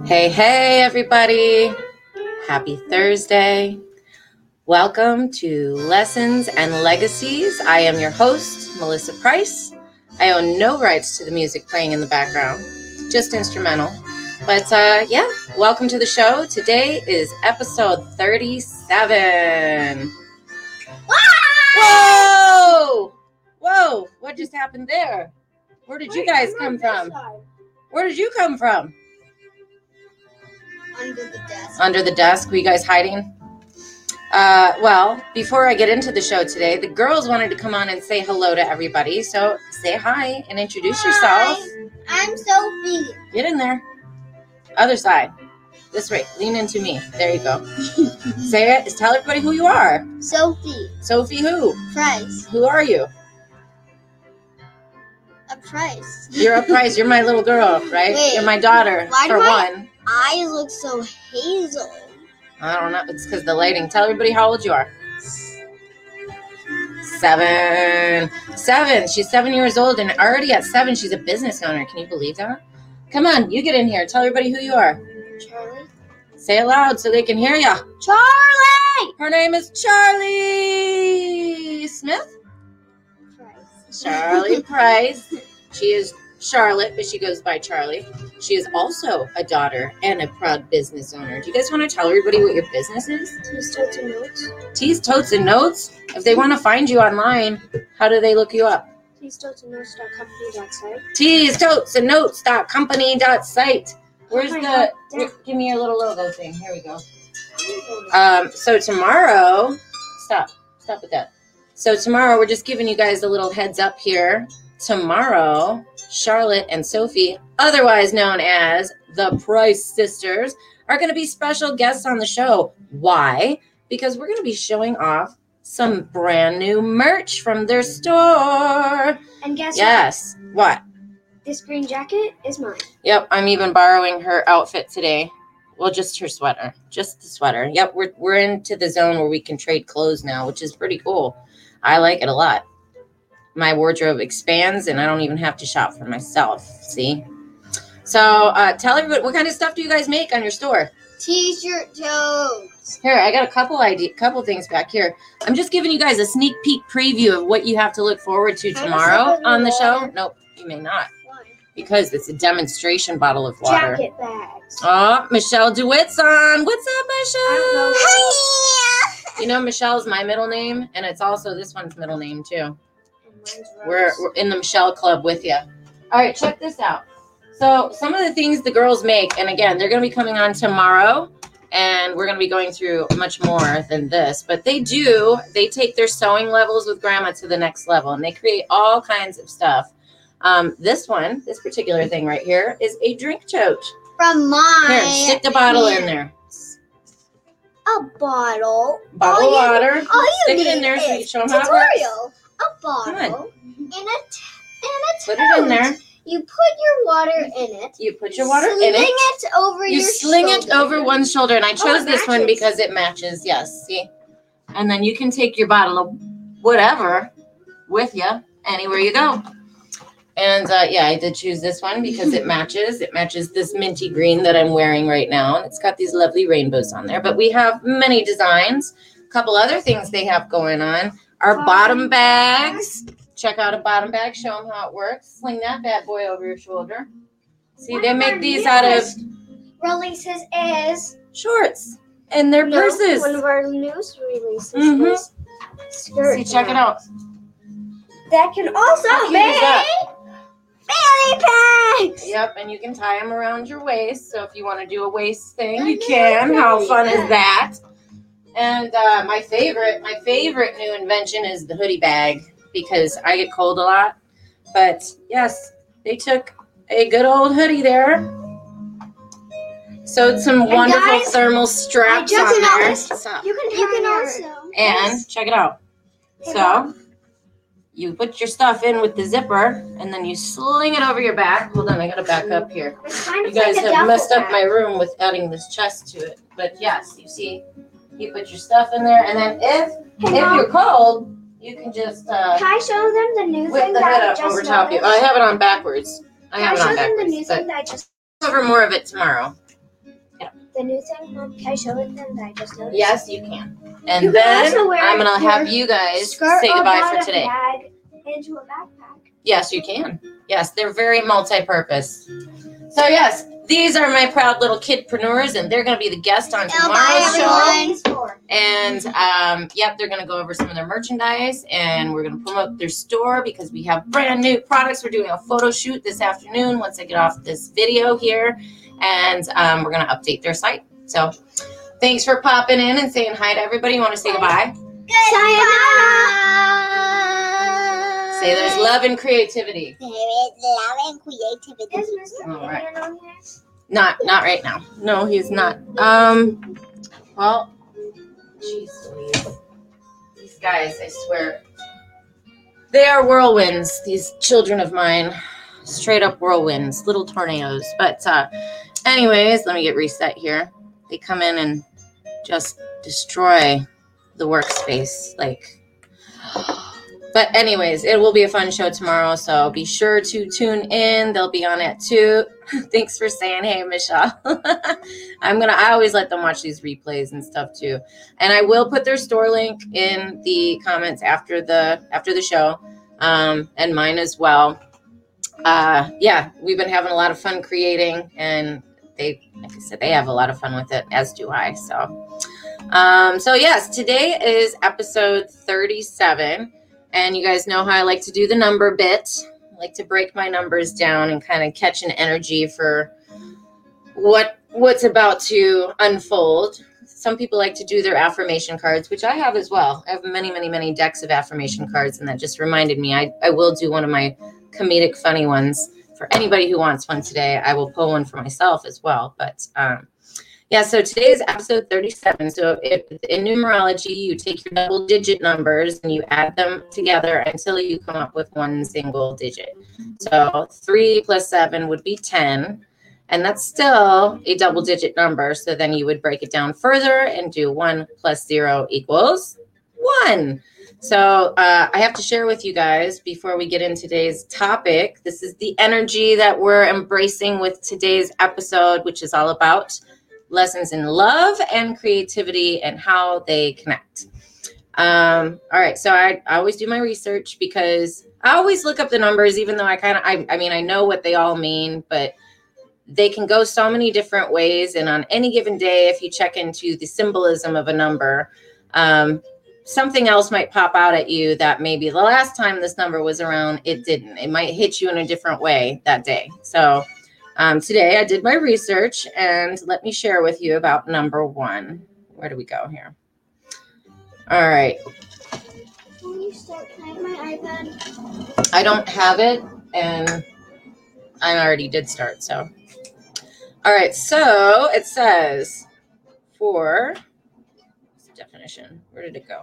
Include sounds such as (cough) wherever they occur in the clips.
Hey, hey, everybody. Happy Thursday. Welcome to Lessons and Legacies. I am your host, Melissa Price. I own no rights to the music playing in the background, just instrumental. But uh, yeah, welcome to the show. Today is episode 37. Whoa! Whoa! What just happened there? Where did you guys come from? Where did you come from? Under the desk. Under the desk? Were you guys hiding? Uh, well, before I get into the show today, the girls wanted to come on and say hello to everybody. So say hi and introduce yourself. Hi, I'm Sophie. Get in there. Other side. This way. Lean into me. There you go. (laughs) say it. Tell everybody who you are. Sophie. Sophie who? Price. Who are you? A price. You're a price. You're my little girl, right? (laughs) Wait, You're my daughter, why for do I- one. Eyes look so hazel. I don't know. It's because the lighting. Tell everybody how old you are. Seven. Seven. She's seven years old, and already at seven, she's a business owner. Can you believe that? Come on, you get in here. Tell everybody who you are. Charlie. Say it loud so they can hear you. Charlie. Her name is Charlie Smith. Price. Charlie Price. (laughs) She is Charlotte, but she goes by Charlie. She is also a daughter and a proud business owner. Do you guys want to tell everybody what your business is? Two starts and notes. Teas, totes, and notes. If they want to find you online, how do they look you up? Two starts and notes. Dot company dot site. Teas, totes, and notes. Dot company. Dot site. Where's Oh the? God, give me your little logo thing. Here we go. Um. So tomorrow, stop. Stop with that. So tomorrow, we're just giving you guys a little heads up here. Tomorrow, Charlotte and Sophie, otherwise known as the Price Sisters, are going to be special guests on the show. Why? Because we're going to be showing off some brand new merch from their store. And guess Yes. What? what? This green jacket is mine. Yep, I'm even borrowing her outfit today. Well, just her sweater. Just the sweater. Yep, we're we're into the zone where we can trade clothes now, which is pretty cool. I like it a lot. My wardrobe expands and I don't even have to shop for myself. See? So uh, tell everybody what kind of stuff do you guys make on your store? T-shirt toes. Here, I got a couple idea, couple things back here. I'm just giving you guys a sneak peek preview of what you have to look forward to tomorrow the on the show. water? Nope, you may not Why? because it's a demonstration bottle of water. Jacket bags. Oh, Michelle DeWitt's on. What's up, Michelle? Hi. You know, Michelle's my middle name, and it's also this one's middle name too. We're, we're in the Michelle Club with you. All right, check this out. So, some of the things the girls make, and again, they're going to be coming on tomorrow, and we're going to be going through much more than this. But they do, they take their sewing levels with grandma to the next level, and they create all kinds of stuff. Um, this one, this particular thing right here, is a drink tote. From mine. Here, stick the bottle in there. A bottle. Bottle of All you- water. All you Stick need it in there so you is show 'em how it works. A bottle and a and a Put it in there. You put your water in it. You put your water in it. Sling it over You your sling it over one shoulder, and I Oh, chose it this one because it matches. Yes, see, and then you can take your bottle of whatever with you anywhere you go. And uh, yeah, I did choose this one because it (laughs) matches. It matches this minty green that I'm wearing right now, and it's got these lovely rainbows on there. But we have many designs. A couple other things they have going on are bottom Bottom bags. Check out a bottom bag. Show them how it works. Sling that bad boy over your shoulder. See, One they make these out of Releases is shorts and their no, purses. One of our newest releases mm-hmm. skirt. See, check it out. That can also be belly bags. Yep, and you can tie them around your waist. So if you want to do a waist thing, you can. How fun is that? And uh, my favorite, my favorite new invention is the hoodie bag because I get cold a lot. But yes, they took a good old hoodie there. Sewed some wonderful guys, thermal straps just on there. noticed Stop. You can you can also And check it out. So you put your stuff in with the zipper and then you sling it over your back. Hold on, I gotta back up here. You of like guys have duffel messed up my room with adding this chest to it. But yes, you see, you put your stuff in there, and then if Hey, if you're cold, you can just uh, can I show them the new whip thing the that hood I up just over top of you. noticed? I have it on backwards. I Can have I it show on them the backwards. new But thing that I just cover more of it tomorrow. the new thing, Mom? Can I show it them that I just noticed? Yes, you can. And You can then also wear I'm gonna have your you guys Skirt say goodbye for a today. Bag into a backpack. Yes, you can. Yes, they're very multi-purpose. So yes, these are my proud little kidpreneurs, and they're going to be the guest on tomorrow's show. And um, yep, they're going to go over some of their merchandise, and we're going to promote their store because we have brand new products. We're doing a photo shoot this afternoon once I get off this video here, and um, we're going to update their site. So thanks for popping in and saying hi to everybody. You want to say goodbye? Sayonara. Say there's love and creativity. There is love and creativity. Is Mr. All right. On here? Not not right now. No, he's not. Um well jeez Louise. These guys, I swear. They are whirlwinds, these children of mine. Straight up whirlwinds, little tornadoes. But uh anyways, let me get reset here. They come in and just destroy the workspace. Like but anyways, it will be a fun show tomorrow, so be sure to tune in. They'll be on it too. (laughs) Thanks for saying hey, Michelle. (laughs) I'm gonna I always let them watch these replays and stuff too. And I will put their store link in the comments after the after the show. Um, and mine as well. Uh yeah, we've been having a lot of fun creating and they like I said, they have a lot of fun with it, as do I. So um, so yes, today is episode 37. And you guys know how I like to do the number bit. I like to break my numbers down and kind of catch an energy for what what's about to unfold. Some people like to do their affirmation cards, which I have as well. I have many, many, many decks of affirmation cards, and that just reminded me I, I will do one of my comedic funny ones for anybody who wants one today. I will pull one for myself as well. But um, yeah, so today is episode 37. So if, in numerology, you take your double digit numbers and you add them together until you come up with one single digit. So 3 plus 7 would be 10. And that's still a double digit number. So then you would break it down further and do 1 plus 0 equals 1. So uh, I have to share with you guys before we get into today's topic. This is the energy that we're embracing with today's episode, which is all about lessons in love and creativity and how they connect. Um, all right, so I, I always do my research because I always look up the numbers, even though I kind of, I, I mean, I know what they all mean, but they can go so many different ways. And on any given day, if you check into the symbolism of a number, um, something else might pop out at you that maybe the last time this number was around, it didn't. It might hit you in a different way that day. So, um, today I did my research and let me share with you about number one. Where do we go here? All right. Can you start? Have my iPad? I don't have it and I already did start. So, all right. So it says for definition. Where did it go?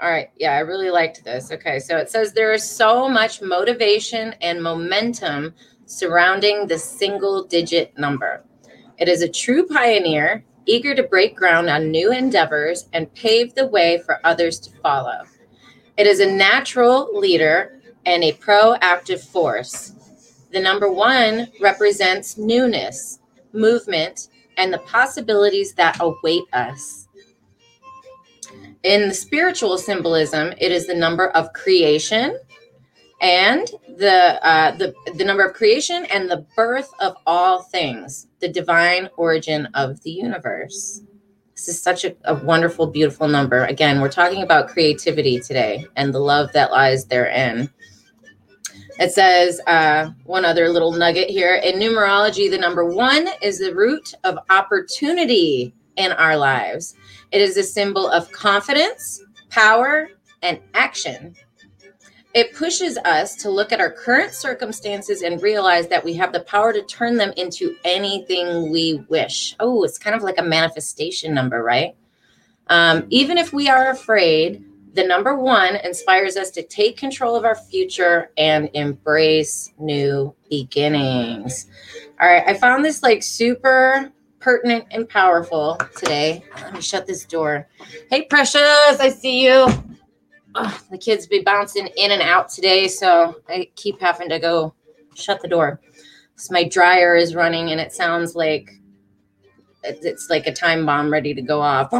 All right. Yeah, I really liked this. Okay. So it says there is so much motivation and momentum surrounding the single digit number. It is a true pioneer, eager to break ground on new endeavors and pave the way for others to follow. It is a natural leader and a proactive force. The number one represents newness, movement, and the possibilities that await us. In the spiritual symbolism, it is the number of creation and the uh, the the number of creation and the birth of all things, the divine origin of the universe. This is such a, a wonderful, beautiful number. Again, we're talking about creativity today and the love that lies therein. It says uh, one other little nugget here. In numerology, the number one is the root of opportunity in our lives. It is a symbol of confidence, power, and action. It pushes us to look at our current circumstances and realize that we have the power to turn them into anything we wish. Oh, it's kind of like a manifestation number, right? Um, even if we are afraid, the number one inspires us to take control of our future and embrace new beginnings. All right, I found this like super pertinent and powerful today. Let me shut this door. Hey, Precious, I see you. Ugh, the kids be bouncing in and out today, so I keep having to go shut the door. So my dryer is running, and it sounds like it's like a time bomb ready to go off.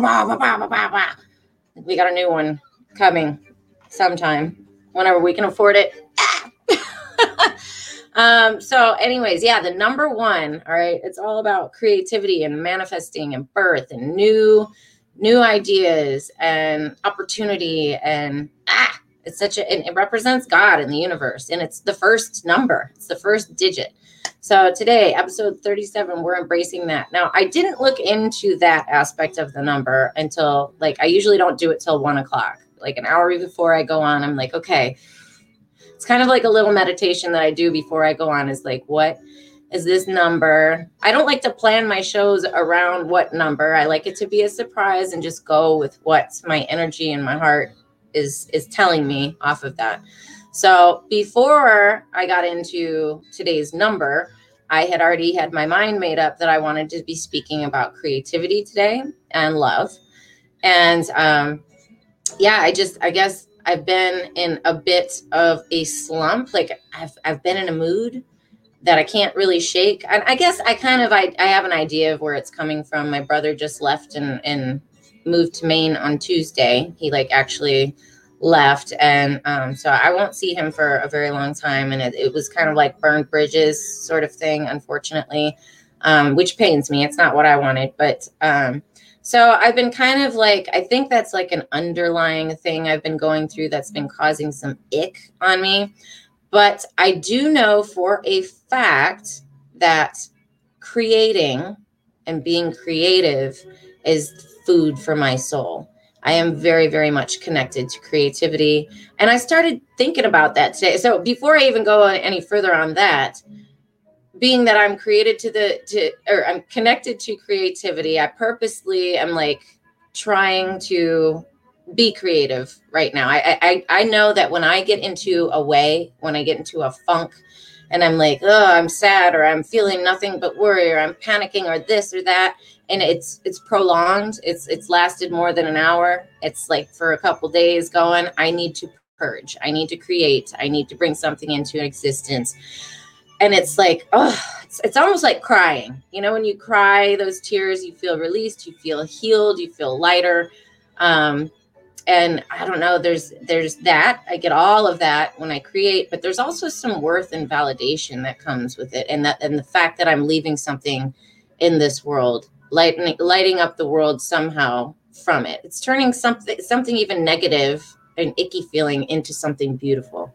We got a new one coming sometime whenever we can afford it. (laughs) um, so, anyways, yeah, the number one, all right, it's all about creativity and manifesting and birth and new new ideas and opportunity and ah it's such a it represents god in the universe and it's the first number it's the first digit. So today episode 37 we're embracing that. Now i didn't look into that aspect of the number until like i usually don't do it till one o'clock. Like an hour before i go on i'm like okay. It's kind of like a little meditation that i do before i go on is like what is this number. I don't like to plan my shows around what number. I like it to be a surprise and just go with what my energy and my heart is is telling me off of that. So before I got into today's number, I had already had my mind made up that I wanted to be speaking about creativity today and love. And um, yeah, I just I guess I've been in a bit of a slump. Like I've I've been in a mood that I can't really shake. And I guess I kind of I, I have an idea of where it's coming from. My brother just left and and moved to Maine on Tuesday. He like actually left and um, so I won't see him for a very long time and it, it was kind of like burned bridges sort of thing unfortunately um, which pains me it's not what I wanted but um, so I've been kind of like I think that's like an underlying thing I've been going through that's been causing some ick on me but I do know for a fact that creating and being creative is food for my soul. I am very, very much connected to creativity. And I started thinking about that today. So before I even go any further on that, being that I'm created to the to or I'm connected to creativity, I purposely am like trying to be creative right now. I, I I know that when I get into a way, when I get into a funk, and I'm like, oh, I'm sad, or I'm feeling nothing but worry, or I'm panicking, or this or that, and it's it's prolonged. It's it's lasted more than an hour. It's like for a couple days going. I need to purge. I need to create. I need to bring something into existence. And it's like, oh, it's, it's almost like crying. You know, when you cry, those tears, you feel released, you feel healed, you feel lighter. Um, and i don't know there's there's that i get all of that when i create but there's also some worth and validation that comes with it. And that and the fact that i'm leaving something in this world lighting lighting up the world somehow from it. It's turning something something even negative an icky feeling into something beautiful.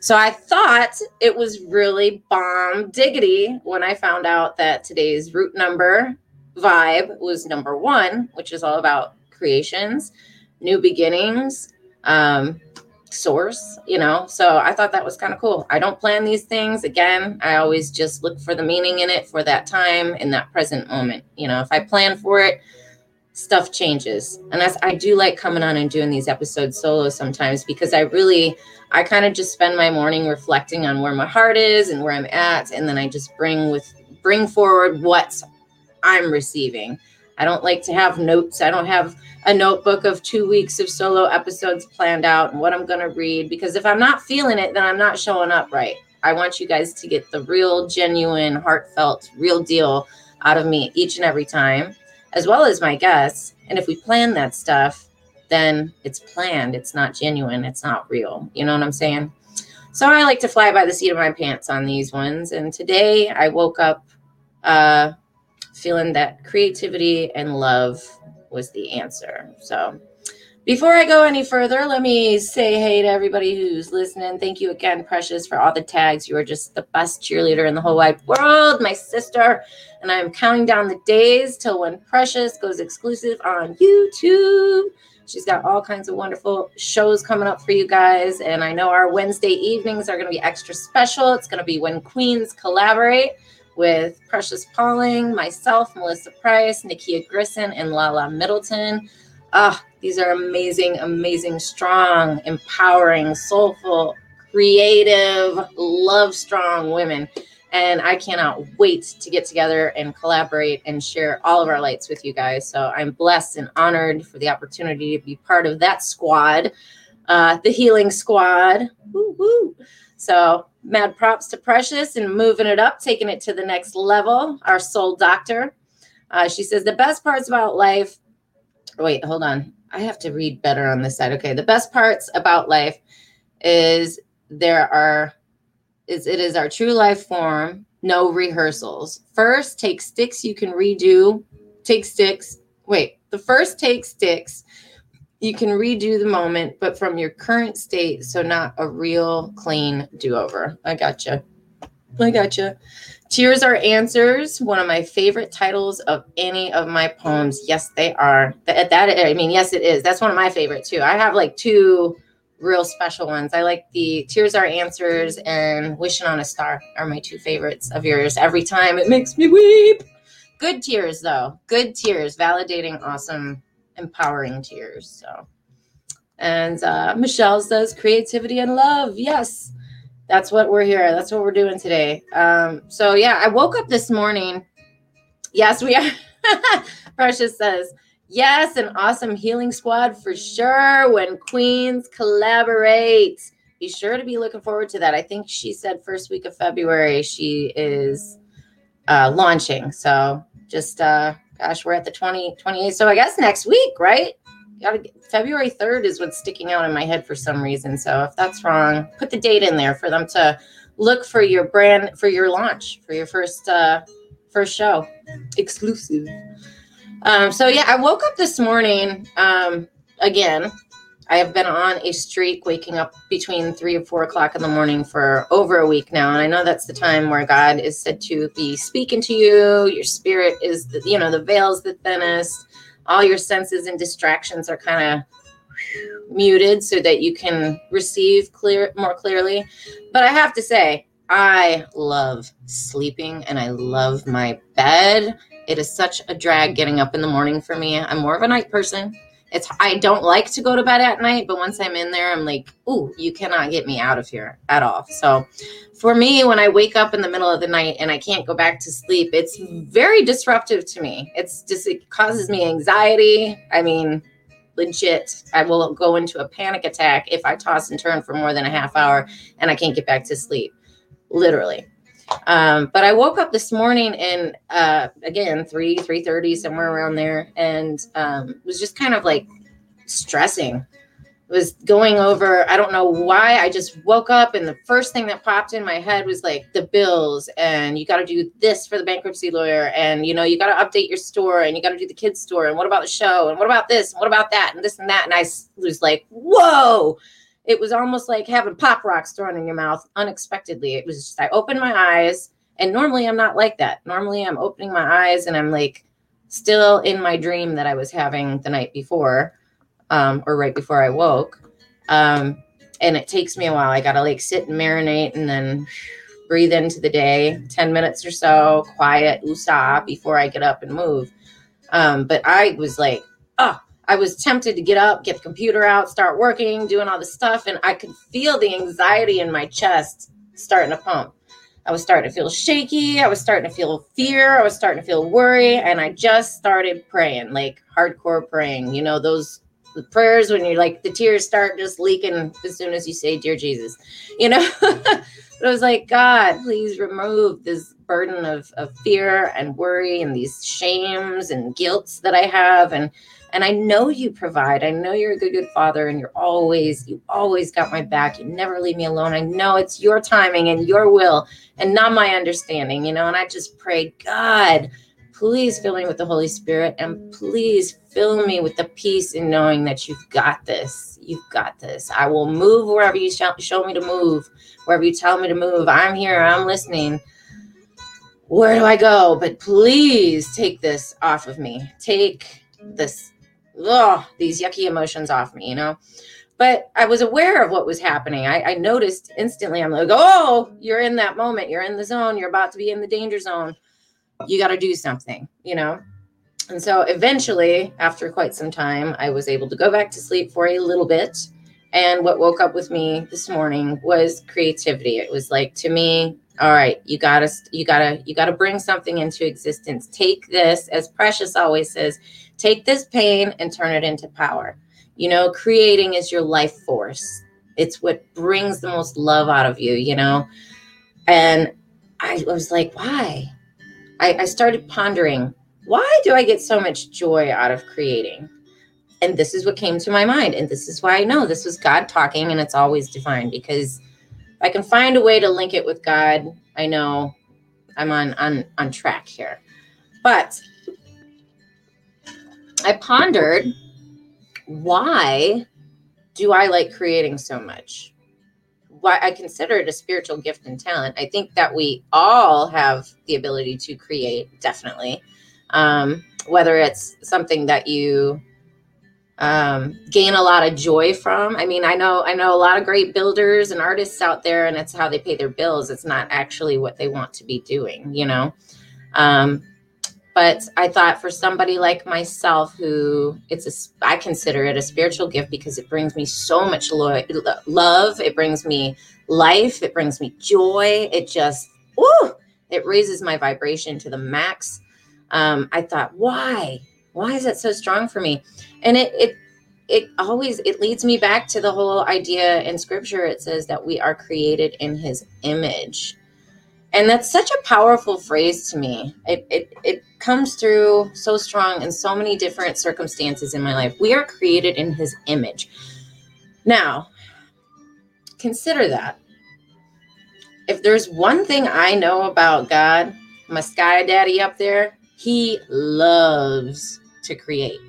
So i thought it was really bomb diggity when i found out that today's root number vibe was number one which is all about creations new beginnings um source you know? So i thought that was kind of cool. I don't plan these things. Again i always just look for the meaning in it for that time in that present moment you know? If i plan for it stuff changes. And that's i do like coming on and doing these episodes solo sometimes because i really i kind of just spend my morning reflecting on where my heart is and where i'm at and then i just bring with bring forward what i'm receiving. I don't like to have notes. I don't have a notebook of two weeks of solo episodes planned out and what I'm going to read because if I'm not feeling it, then I'm not showing up right. I want you guys to get the real, genuine, heartfelt, real deal out of me each and every time, as well as my guests. And if we plan that stuff, then it's planned. It's not genuine. It's not real. You know what I'm saying? So I like to fly by the seat of my pants on these ones. And today I woke up uh, feeling that creativity and love was the answer. So before I go any further, let me say hey to everybody who's listening. Thank you again, Precious, for all the tags. You are just the best cheerleader in the whole wide world, my sister. And I'm counting down the days till when Precious goes exclusive on YouTube. She's got all kinds of wonderful shows coming up for you guys. And I know our Wednesday evenings are going to be extra special. It's going to be when Queens collaborate with Precious Pauling, myself, Melissa Price, Nikia Grissom, and Lala Middleton. Ah, these are amazing, amazing, strong, empowering, soulful, creative, love strong women. And I cannot wait to get together and collaborate and share all of our lights with you guys. So I'm blessed and honored for the opportunity to be part of that squad, uh, the Healing Squad. Woo-woo. So mad props to Precious and moving it up, taking it to the next level. Our soul doctor. Uh, she says the best parts about life. Wait, hold on. I have to read better on this side. Okay, the best parts about life is there are is it is our true life form. No rehearsals. First, take sticks you can redo. Take sticks. Wait, the first take sticks you can redo the moment, but from your current state, so not a real clean do over. I gotcha. I gotcha. Tears are answers. One of my favorite titles of any of my poems. Yes, they are. That, that I mean, yes, it is. That's one of my favorite too. I have like two real special ones. I like the Tears Are Answers and Wishing on a Star are my two favorites of yours. Every time it makes me weep. Good tears though. Good tears. Validating, awesome, empowering tears. So, and uh, Michelle says creativity and love. Yes, that's what we're here. That's what we're doing today. Um, so yeah, I woke up this morning. Yes, we are. (laughs) Precious says, yes, an awesome healing squad for sure when queens collaborate. Be sure to be looking forward to that. I think she said first week of February she is uh, launching. So just uh, gosh, we're at the 20, 28th. So I guess next week, right? Gotta get, February 3rd is what's sticking out in my head for some reason. So if that's wrong, put the date in there for them to look for your brand for your launch for your first uh first show exclusive. Um, so yeah, I woke up this morning um again I have been on a streak waking up between three and four o'clock in the morning for over a week now. And I know that's the time where God is said to be speaking to you. Your spirit is, the, you know, the veil's the thinnest. All your senses and distractions are kind of muted so that you can receive clear more clearly. But I have to say, I love sleeping and I love my bed. It is such a drag getting up in the morning for me. I'm more of a night person it's I don't like to go to bed at night, but once I'm in there, I'm like, ooh, you cannot get me out of here at all. So for me, when I wake up in the middle of the night and I can't go back to sleep, it's very disruptive to me. It's just it causes me anxiety. I mean, legit, I will go into a panic attack if I toss and turn for more than a half hour and I can't get back to sleep. Literally. Um, but I woke up this morning and uh, again, three, three thirty, somewhere around there, and um, was just kind of like stressing. Was going over. I don't know why. I just woke up and the first thing that popped in my head was like the bills, and you got to do this for the bankruptcy lawyer, and you know you got to update your store, and you got to do the kids store, and what about the show, and what about this, and what about that, and this and that, and I was like, whoa it was almost like having pop rocks thrown in your mouth unexpectedly. It was just, I opened my eyes, and normally I'm not like that. Normally I'm opening my eyes and I'm like still in my dream that I was having the night before, um, or right before I woke. Um, and it takes me a while. I got to like sit and marinate and then breathe into the day 10 minutes or so, quiet, USA before I get up and move. Um, but I was like, oh, I was tempted to get up, get the computer out, start working, doing all the stuff, and I could feel the anxiety in my chest starting to pump. I was starting to feel shaky. I was starting to feel fear. I was starting to feel worry. And I just started praying, like hardcore praying. You know, those prayers when you're like the tears start just leaking as soon as you say, Dear Jesus, you know? (laughs) I was like, God, please remove this burden of, of fear and worry and these shames and guilts that I have. And and I know you provide. I know you're a good, good father, and you're always, you always got my back. You never leave me alone. I know it's your timing and your will and not my understanding, you know. And I just pray, God, please fill me with the Holy Spirit and please fill me with the peace in knowing that you've got this. You've got this. I will move wherever you show me to move, wherever you tell me to move. I'm here. I'm listening where do I go? But please take this off of me. Take this ugh, these yucky emotions off me, you know? But I was aware of what was happening. I, I noticed instantly, I'm like, oh, you're in that moment. You're in the zone. You're about to be in the danger zone. You got to do something, you know? And so eventually, after quite some time, I was able to go back to sleep for a little bit. And what woke up with me this morning was creativity. It was like to me, all right, you gotta, you gotta, you gotta bring something into existence. Take this, as Precious always says, Take this pain and turn it into power. You know, creating is your life force. It's what brings the most love out of you, you know? And I was like, why? I, I started pondering why do I get so much joy out of creating? And this is what came to my mind. And this is why I know this was God talking and it's always divine because if I can find a way to link it with God, I know I'm on on on track here. But I pondered why do I like creating so much? Why I consider it a spiritual gift and talent. I think that we all have the ability to create, definitely. Um, whether it's something that you um, gain a lot of joy from. I mean, I know I know a lot of great builders and artists out there, and it's how they pay their bills. It's not actually what they want to be doing, you know. Um, but I thought for somebody like myself, who it's a, I consider it a spiritual gift because it brings me so much lo- love. It brings me life. It brings me joy. It just, woo, it raises my vibration to the max. Um, I thought, why? Why is that so strong for me? and it it it always it leads me back to the whole idea in scripture it says that we are created in his image and that's such a powerful phrase to me. It, it it comes through so strong in so many different circumstances in my life. We are created in his image. Now consider that. If there's one thing i know about god my sky daddy up there he loves to create.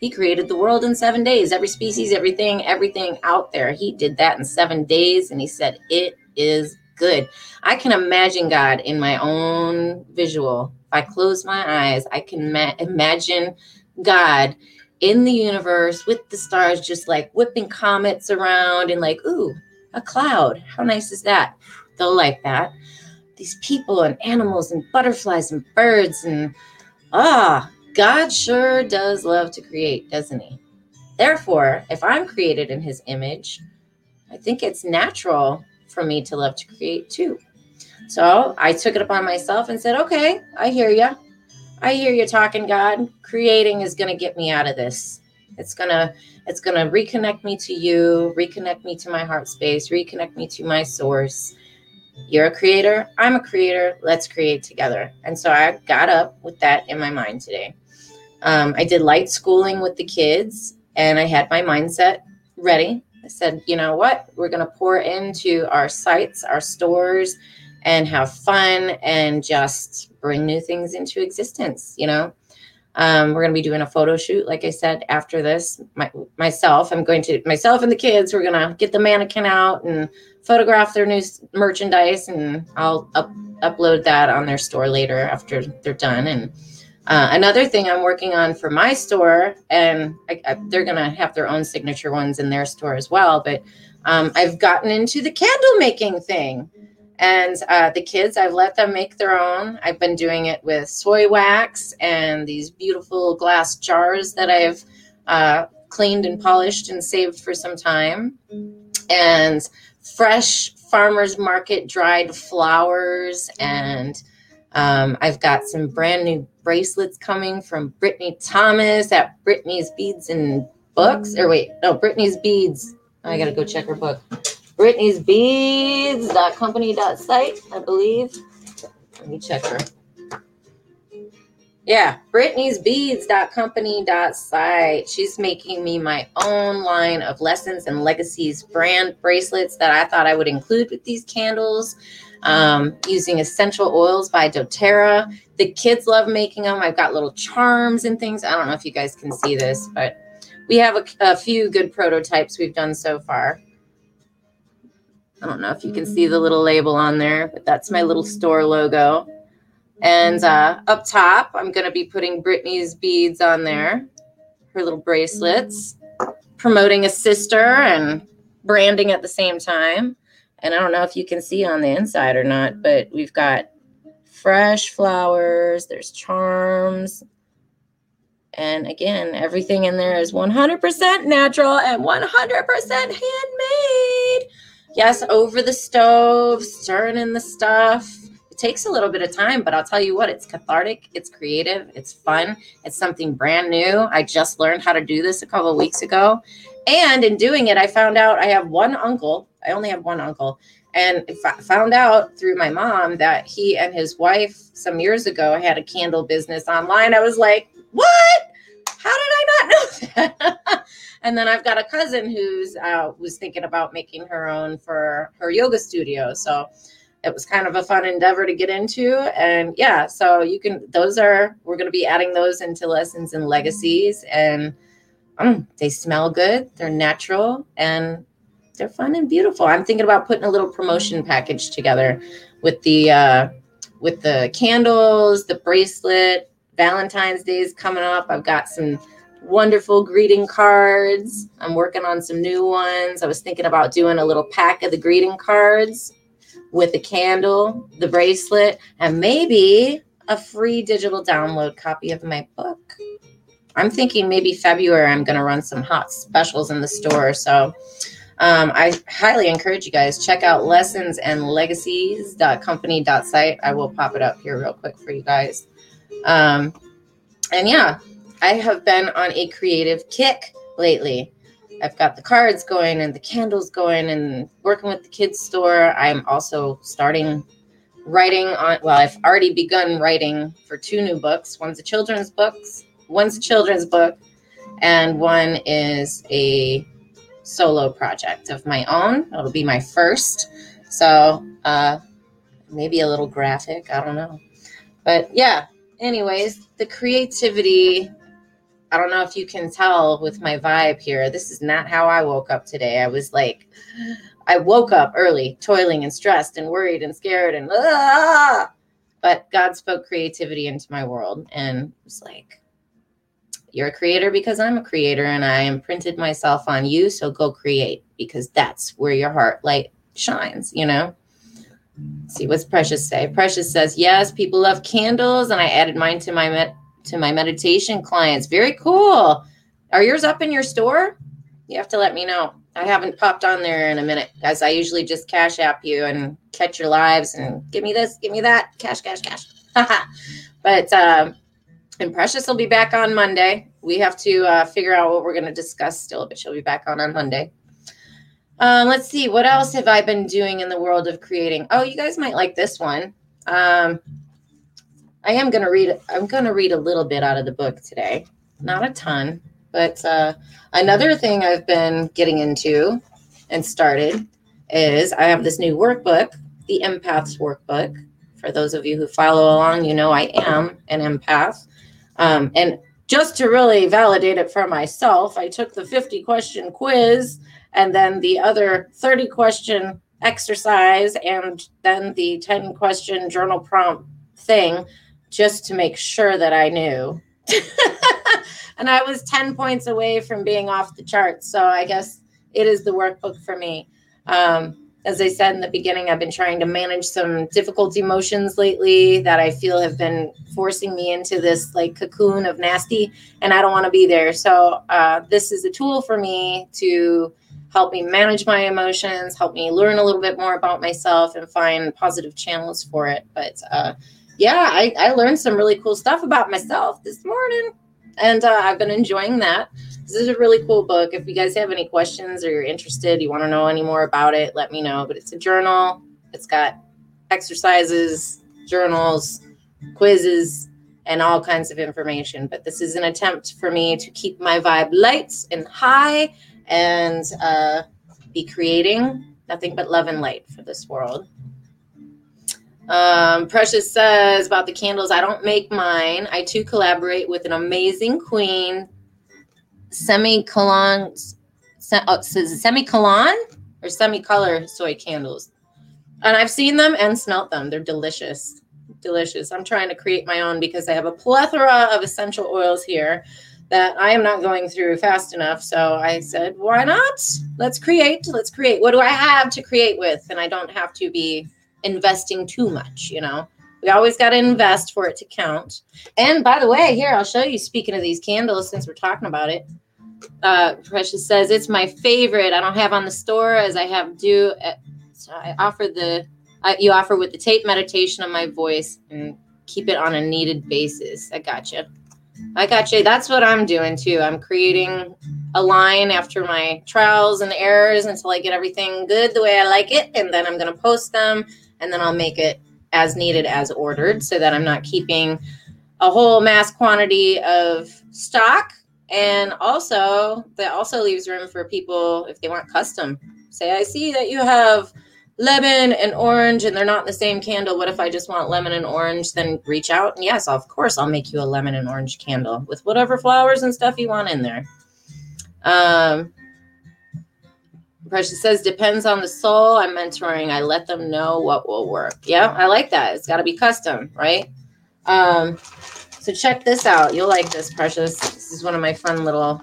He created the world in seven days, every species, everything, everything out there. He did that in seven days, and he said, It is good. I can imagine God in my own visual. If I close my eyes, I can ma- imagine God in the universe with the stars just like whipping comets around and like, ooh, a cloud. How nice is that? They'll like that. These people and animals and butterflies and birds and ah, God sure does love to create, doesn't he? Therefore, if I'm created in his image, I think it's natural for me to love to create too. So I took it upon myself and said, okay, I hear you. I hear you talking, God. Creating is going to get me out of this. It's going to it's going to reconnect me to you, reconnect me to my heart space, reconnect me to my source. You're a creator, I'm a creator. Let's create together. And so I got up with that in my mind today. Um, I did light schooling with the kids and I had my mindset ready. I said, you know what? We're going to pour into our sites, our stores, and have fun and just bring new things into existence, you know? Um, we're going to be doing a photo shoot, like I said, after this. My, myself, I'm going to, myself and the kids, we're going to get the mannequin out and photograph their new merchandise, and I'll up, upload that on their store later after they're done. And uh, another thing I'm working on for my store, and I, I, they're going to have their own signature ones in their store as well, but um, I've gotten into the candle making thing. And uh, the kids, I've let them make their own. I've been doing it with soy wax and these beautiful glass jars that I've uh, cleaned and polished and saved for some time. And fresh farmers market dried flowers and um, I've got some brand new bracelets coming from Brittany Thomas at Brittany's Beads and Books. Or wait, no, Brittany's Beads. I gotta go check her book. Brittany's Beads company site, I believe. Let me check her. Yeah, Brittany's Beads company site. She's making me my own line of lessons and legacies brand bracelets that I thought I would include with these candles um, using essential oils by doTERRA. The kids love making them. I've got little charms and things. I don't know if you guys can see this, but we have a, a few good prototypes we've done so far. I don't know if you can see the little label on there, but that's my little store logo. And uh, up top, I'm going to be putting Brittany's beads on there, her little bracelets, promoting a sister and branding at the same time. And I don't know if you can see on the inside or not, mm-hmm. but we've got fresh flowers, there's charms. And again, everything in there is 100% natural and 100% handmade. Yes, over the stove, stirring in the stuff. It takes a little bit of time, but I'll tell you what, it's cathartic, it's creative, it's fun, it's something brand new. I just learned how to do this a couple of weeks ago. And in doing it, I found out I have one uncle I only have one uncle, and found out through my mom that he and his wife some years ago had a candle business online. I was like, what? How did I not know (laughs) that? and then I've got a cousin who's uh, was thinking about making her own for her yoga studio. So it was kind of a fun endeavor to get into. And yeah, so you can, those are, we're going to be adding those into lessons and legacies. And um, they smell good, they're natural, and they're fun and beautiful. I'm thinking about putting a little promotion package together with the, uh, with the candles, the bracelet, Valentine's Day is coming up. I've got some wonderful greeting cards. I'm working on some new ones. I was thinking about doing a little pack of the greeting cards with a candle, the bracelet, and maybe a free digital download copy of my book. I'm thinking maybe February I'm going to run some hot specials in the store. So um, I highly encourage you guys check out lessons and legacies.company.site. I will pop it up here real quick for you guys. Um, and yeah, I have been on a creative kick lately. I've got the cards going and the candles going and working with the kids store. I'm also starting writing on well, I've already begun writing for two new books. One's a children's books, one's a children's book, and one is a solo project of my own. It'll be my first. So uh maybe a little graphic, I don't know. But yeah, anyways, the creativity I don't know if you can tell with my vibe here. This is not how I woke up today. I was like, I woke up early, toiling and stressed and worried and scared and ah! But God spoke creativity into my world and was like, You're a creator because I'm a creator and I imprinted myself on you. So go create because that's where your heart light shines, you know? see what's Precious say. Precious says, Yes, people love candles, and I added mine to my met to my meditation clients. Very cool. Are yours up in your store? You have to let me know. I haven't popped on there in a minute, guys. I usually just cash app you and catch your lives and give me this, give me that, cash, cash, cash. (laughs) but um, and Precious will be back on Monday. We have to uh, figure out what we're going to discuss still, but she'll be back on on Monday. Um, let's see, what else have I been doing in the world of creating? Oh, you guys might like this one. Um, I am going to read. I'm going to read a little bit out of the book today, not a ton, but uh, another thing I've been getting into and started is I have this new workbook, the Empaths Workbook. For those of you who follow along, you know I am an empath, um, and just to really validate it for myself, I took the 50 question quiz and then the other 30 question exercise and then the 10 question journal prompt thing just to make sure that I knew. (laughs) and I was 10 points away from being off the charts. So I guess it is the workbook for me. Um, as I said in the beginning, I've been trying to manage some difficult emotions lately that I feel have been forcing me into this like cocoon of nasty, and I don't want to be there. So, uh, this is a tool for me to help me manage my emotions, help me learn a little bit more about myself, and find positive channels for it. But uh, yeah, I, I learned some really cool stuff about myself this morning, and uh, I've been enjoying that. This is a really cool book. If you guys have any questions or you're interested, you want to know any more about it, let me know. But it's a journal. It's got exercises, journals, quizzes, and all kinds of information. But this is an attempt for me to keep my vibe light and high and uh, be creating nothing but love and light for this world. Um, Precious says about the candles, I don't make mine. I too collaborate with an amazing queen, semicolon, se- oh, semicolon or semi color soy candles. And I've seen them and smelt them. They're delicious. Delicious. I'm trying to create my own because I have a plethora of essential oils here that I am not going through fast enough. So I said, why not? Let's create. Let's create. What do I have to create with? And I don't have to be investing too much, you know. We always got to invest for it to count. And by the way, here I'll show you. Speaking of these candles, since we're talking about it, uh, Precious says it's my favorite. I don't have on the store as I have do. Uh, so I offer the uh, you offer with the tape meditation of my voice and keep it on a needed basis. I got gotcha. I got you. That's what I'm doing too. I'm creating a line after my trials and errors until I get everything good the way I like it. And then I'm to post them and then I'll make it as needed as ordered so that I'm not keeping a whole mass quantity of stock. And also, that also leaves room for people if they want custom. Say, I see that you have lemon and orange and they're not the same candle. What if I just want lemon and orange? Then reach out and yes, of course, I'll make you a lemon and orange candle with whatever flowers and stuff you want in there. Um, Precious says, depends on the soul I'm mentoring. I let them know what will work. Yeah, I like that. It's got to be custom, right? Um, so check this out. You'll like this, Precious. This is one of my fun little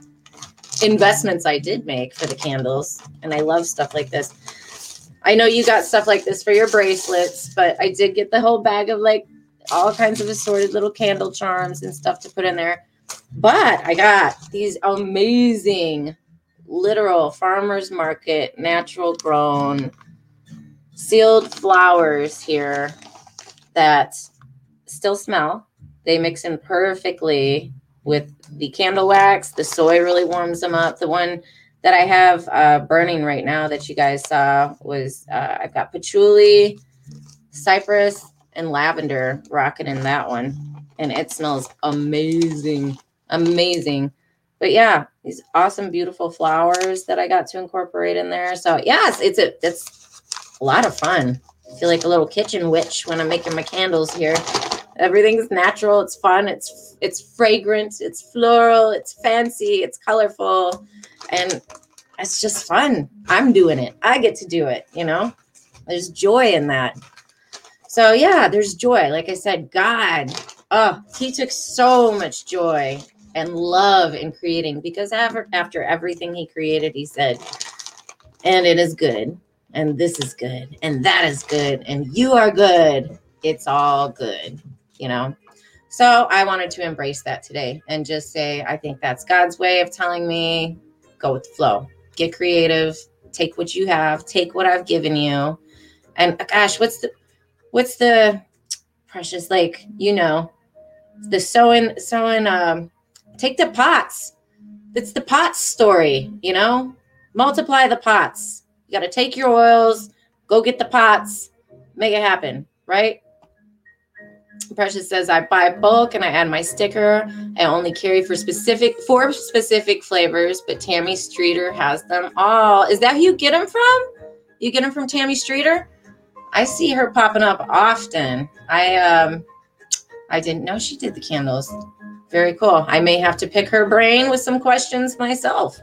investments I did make for the candles. And I love stuff like this. I know you got stuff like this for your bracelets, but I did get the whole bag of like all kinds of assorted little candle charms and stuff to put in there. But I got these amazing literal farmers market, natural grown, sealed flowers here that still smell. They mix in perfectly with the candle wax. The soy really warms them up. The one that I have uh, burning right now that you guys saw was uh, I've got patchouli, cypress, and lavender rocking in that one. And it smells amazing. Amazing. But yeah, these awesome, beautiful flowers that I got to incorporate in there. So yes, it's a it's a lot of fun. I feel like a little kitchen witch when I'm making my candles here. Everything's natural, it's fun, it's it's fragrant, it's floral, it's fancy, it's colorful and it's just fun. I'm doing it. I get to do it, you know? There's joy in that. So yeah, there's joy. Like I said, God, oh, he took so much joy and love in creating because after, after everything he created, he said, and it is good, and this is good, and that is good, and you are good. It's all good, you know? So I wanted to embrace that today and just say, I think that's God's way of telling me go with the flow. Get creative. Take what you have. Take what I've given you. And gosh, what's the what's the precious like you know the sewing sewing um take the pots it's the pots story you know multiply the pots you got to take your oils go get the pots make it happen right Precious says I buy bulk and I add my sticker. I only carry for specific four specific flavors, but Tammy Streeter has them all. Is that who you get them from? You get them from Tammy Streeter? I see her popping up often. I um I didn't know she did the candles. Very cool. I may have to pick her brain with some questions myself.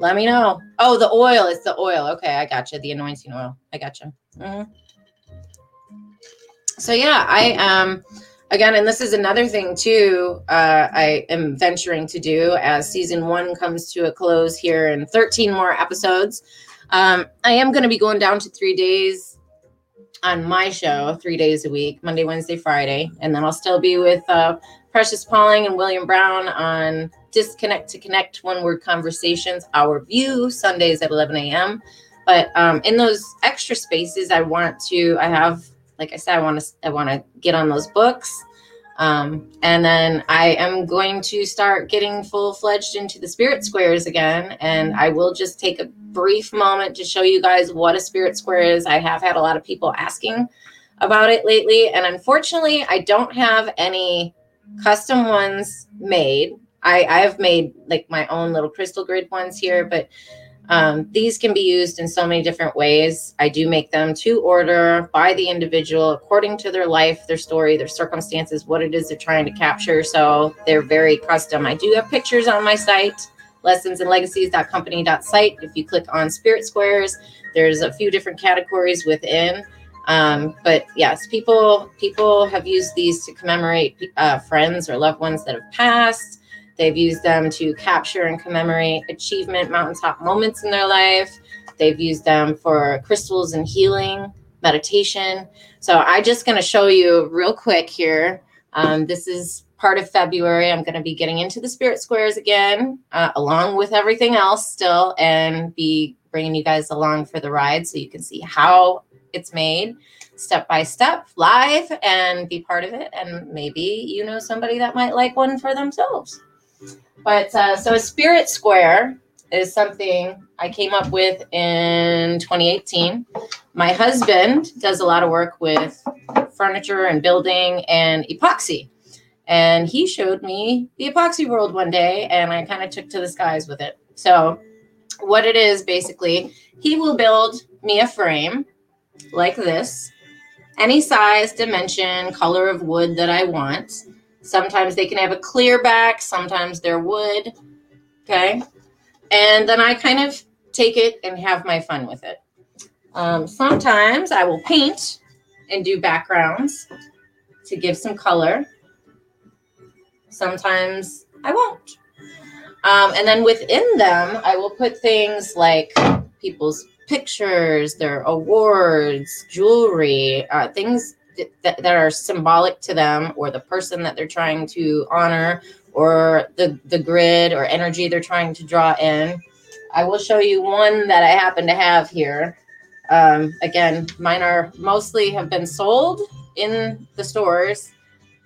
Let me know. Oh, the oil. It's the oil. Okay, I got you. The anointing oil. I got you. Mm-hmm so yeah, I um again, and this is another thing too. Uh, I am venturing to do as season one comes to a close here in 13 more episodes. Um, I am going to be going down to three days on my show, three days a week, Monday, Wednesday, Friday, and then I'll still be with uh, Precious Pauling and William Brown on Disconnect to Connect One Word Conversations, Our View, Sundays at 11 a.m. But um, in those extra spaces, I want to, I have like I said, I want to I want to get on those books. Um, and then I am going to start getting full fledged into the spirit squares again. And I will just take a brief moment to show you guys what a spirit square is. I have had a lot of people asking about it lately. And unfortunately, I don't have any custom ones made. I, I've made like my own little crystal grid ones here, but um, these can be used in so many different ways. I do make them to order by the individual according to their life, their story, their circumstances, what it is they're trying to capture. So they're very custom. I do have pictures on my site, lessonsandlegacies.company.site. If you click on Spirit Squares, there's a few different categories within. Um, but yes, people people have used these to commemorate uh, friends or loved ones that have passed. They've used them to capture and commemorate achievement mountaintop moments in their life. They've used them for crystals and healing, meditation. So I'm just going to show you real quick here. Um, this is part of February. I'm going to be getting into the spirit squares again, uh, along with everything else still, and be bringing you guys along for the ride so you can see how it's made. step by step live and be part of it. And maybe you know somebody that might like one for themselves. But uh, so a spirit square is something I came up with in 2018. My husband does a lot of work with furniture and building and epoxy. And he showed me the epoxy world one day, and I kind of took to the skies with it. So, what it is basically, he will build me a frame like this, any size, dimension, color of wood that I want. Sometimes they can have a clear back, sometimes they're wood. Okay. And then I kind of take it and have my fun with it. Um, sometimes I will paint and do backgrounds to give some color. Sometimes I won't. Um, and then within them, I will put things like people's pictures, their awards, jewelry, uh, things that, that are symbolic to them or the person that they're trying to honor or the, the grid or energy they're trying to draw in. I will show you one that I happen to have here. Um, again, mine are mostly have been sold in the stores.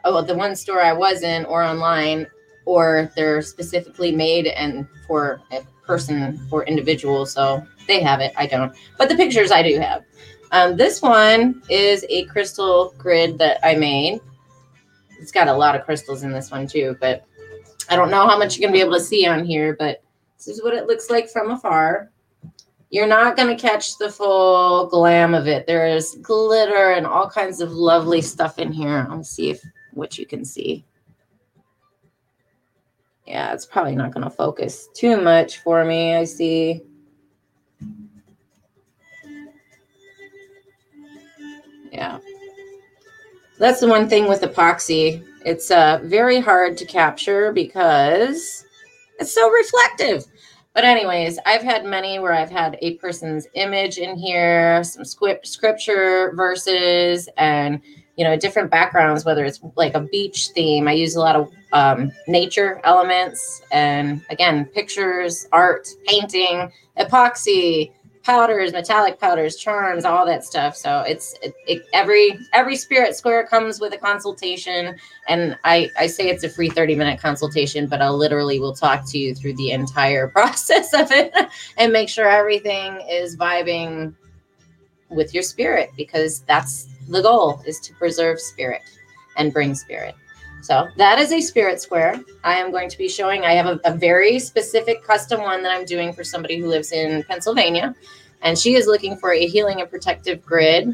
Oh, the one store I was in or online, or they're specifically made and for a person or individual. So they have it. I don't. But the pictures I do have. Um, this one is a crystal grid that I made. It's got a lot of crystals in this one too, but I don't know how much you're going to be able to see on here, but this is what it looks like from afar. You're not going to catch the full glam of it. There is glitter and all kinds of lovely stuff in here. Let's see if what you can see. Yeah, it's probably not going to focus too much for me. I see Yeah. That's the one thing with epoxy. It's uh, very hard to capture because it's so reflective. But anyways, I've had many where I've had a person's image in here, some scripture verses, and you know different backgrounds. Whether it's like a beach theme, I use a lot of um, nature elements, and again, pictures, art, painting, epoxy, powders, metallic powders, charms, all that stuff. So it's it, it, every every spirit square comes with a consultation, and I I say it's a free thirty minute consultation, but I literally will talk to you through the entire (laughs) process of it and make sure everything is vibing with your spirit because that's the goal is to preserve spirit and bring spirit. So that is a spirit square. I am going to be showing, I have a, a, very specific custom one that I'm doing for somebody who lives in Pennsylvania. And she is looking for a healing and protective grid.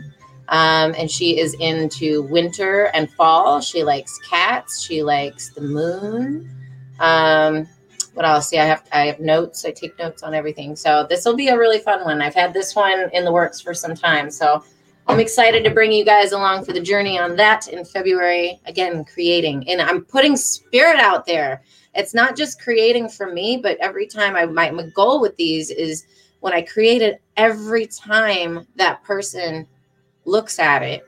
Um, and she is into winter and fall. She likes cats. She likes the moon. Um, what else? See, I have I have notes. I take notes on everything. So this will be a really fun one. I've had this one in the works for some time. So I'm excited to bring you guys along for the journey on that in February. Again, creating, and I'm putting spirit out there. It's not just creating for me, but every time I my, my goal with these is when I create it, every time that person looks at it,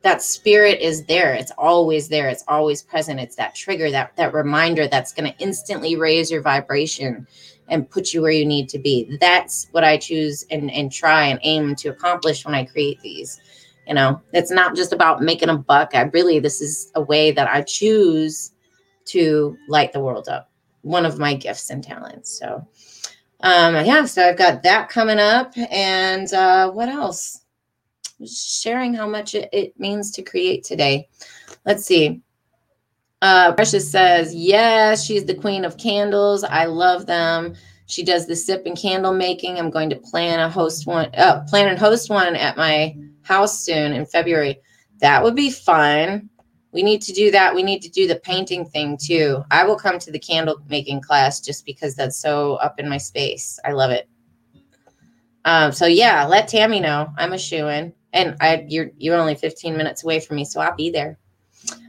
that spirit is there. It's always there. It's always present. It's that trigger, that that reminder that's going to instantly raise your vibration and put you where you need to be. That's what I choose and, and try and aim to accomplish when I create these. You know, it's not just about making a buck. I really, this is a way that I choose to light the world up. One of my gifts and talents. So, um, yeah, so I've got that coming up. And uh, what else? Sharing how much it, it means to create today. Let's see. Uh, Precious says, yes, she's the queen of candles. I love them. She does the sip and candle making. I'm going to plan a host one, uh, plan and host one at my house soon in February. That would be fun. We need to do that. We need to do the painting thing too. I will come to the candle making class just because that's so up in my space. I love it. Um, so yeah, let Tammy know. I'm a shoe in. And I you're you're only 15 minutes away from me, so I'll be there.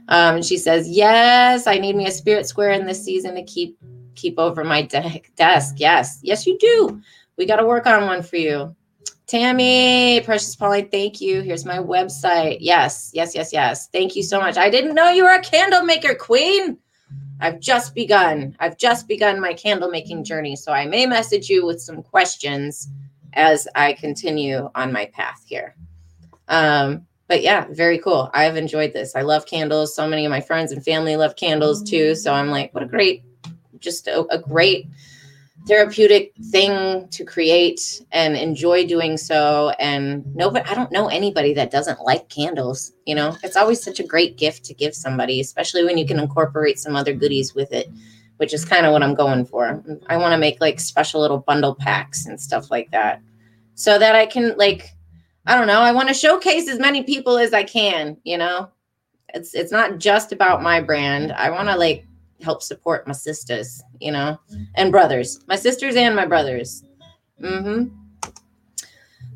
Um, she says, Yes, I need me a spirit square in this season to keep keep over my de- desk. Yes, yes, you do. We got to work on one for you. Tammy, Precious Polly, thank you. Here's my website. Yes, yes, yes, yes. Thank you so much. I didn't know you were a candle maker, Queen. I've just begun. I've just begun my candle making journey. So I may message you with some questions as I continue on my path here. Um, but yeah, very cool. I've enjoyed this. I love candles. So many of my friends and family love candles too. So I'm like, what a great, just a, a great therapeutic thing to create and enjoy doing so. And nobody, I don't know anybody that doesn't like candles. You know, it's always such a great gift to give somebody, especially when you can incorporate some other goodies with it, which is kind of what I'm going for. I want to make like special little bundle packs and stuff like that so that I can like, I don't know, I want to showcase as many people as I can, you know. It's it's not just about my brand. I want to like help support my sisters, you know, and brothers, my sisters and my brothers. Mm-hmm.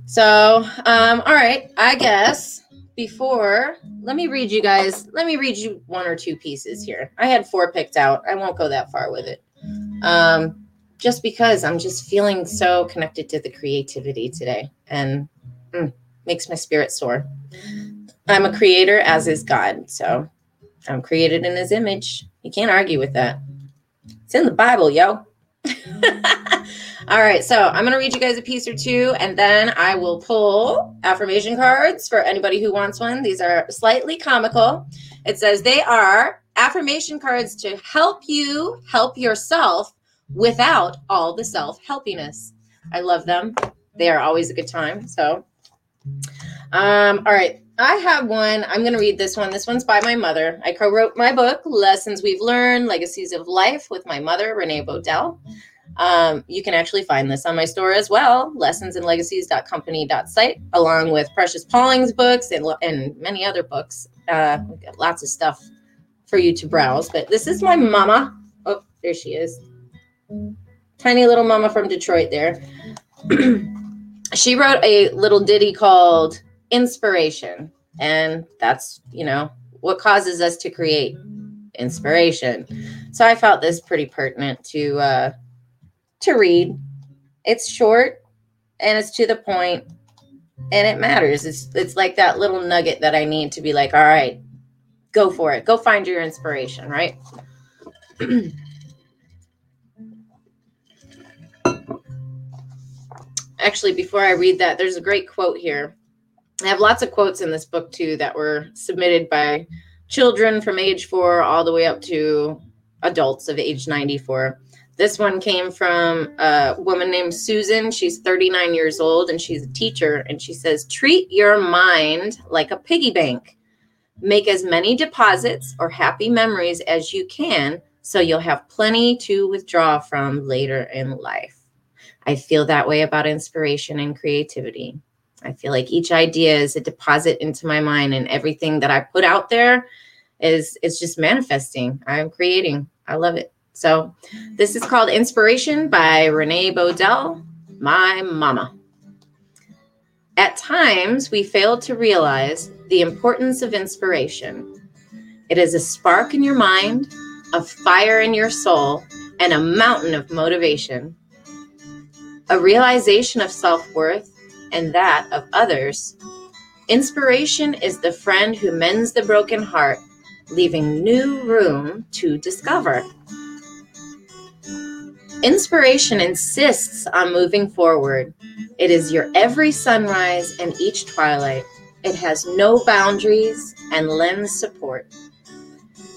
So, um, all right, I guess before, let me read you guys, let me read you one or two pieces here. I had four picked out. I won't go that far with it. Um, just because I'm just feeling so connected to the creativity today and mm, makes my spirit soar. I'm a creator, as is God. So I'm created in his image. You can't argue with that. It's in the Bible, yo. (laughs) All right, so I'm going to read you guys a piece or two, and then I will pull affirmation cards for anybody who wants one. These are slightly comical. It says they are affirmation cards to help you help yourself without all the self helpiness. I love them. They are always a good time. So, um, all right. I have one. I'm going to read this one. This one's by my mother. I co wrote my book, Lessons We've Learned Legacies of Life, with my mother, Renee Bodell. Um, you can actually find this on my store as well, lessonsandlegacies.company.site, along with Precious Pauling's books and, and many other books. Uh, lots of stuff for you to browse. But this is my mama. Oh, there she is. Tiny little mama from Detroit there. (clears throat) she wrote a little ditty called inspiration. And that's, you know, what causes us to create inspiration. So I felt this pretty pertinent to uh to read. It's short and it's to the point and it matters. It's it's like that little nugget that I need to be like, all right, go for it. Go find your inspiration, right? (clears throat) Actually, before I read that, there's a great quote here I have lots of quotes in this book too that were submitted by children from age four all the way up to adults of age 94. This one came from a woman named Susan. She's 39 years old and she's a teacher. And she says, Treat your mind like a piggy bank. Make as many deposits or happy memories as you can so you'll have plenty to withdraw from later in life. I feel that way about inspiration and creativity. I feel like each idea is a deposit into my mind, and everything that I put out there is is just manifesting. I'm creating. I love it. So, this is called Inspiration by Renee Bodell, my mama. At times, we fail to realize the importance of inspiration. It is a spark in your mind, a fire in your soul, and a mountain of motivation. A realization of self worth and that of others. Inspiration is the friend who mends the broken heart, leaving new room to discover. Inspiration insists on moving forward. It is your every sunrise and each twilight. It has no boundaries and lends support.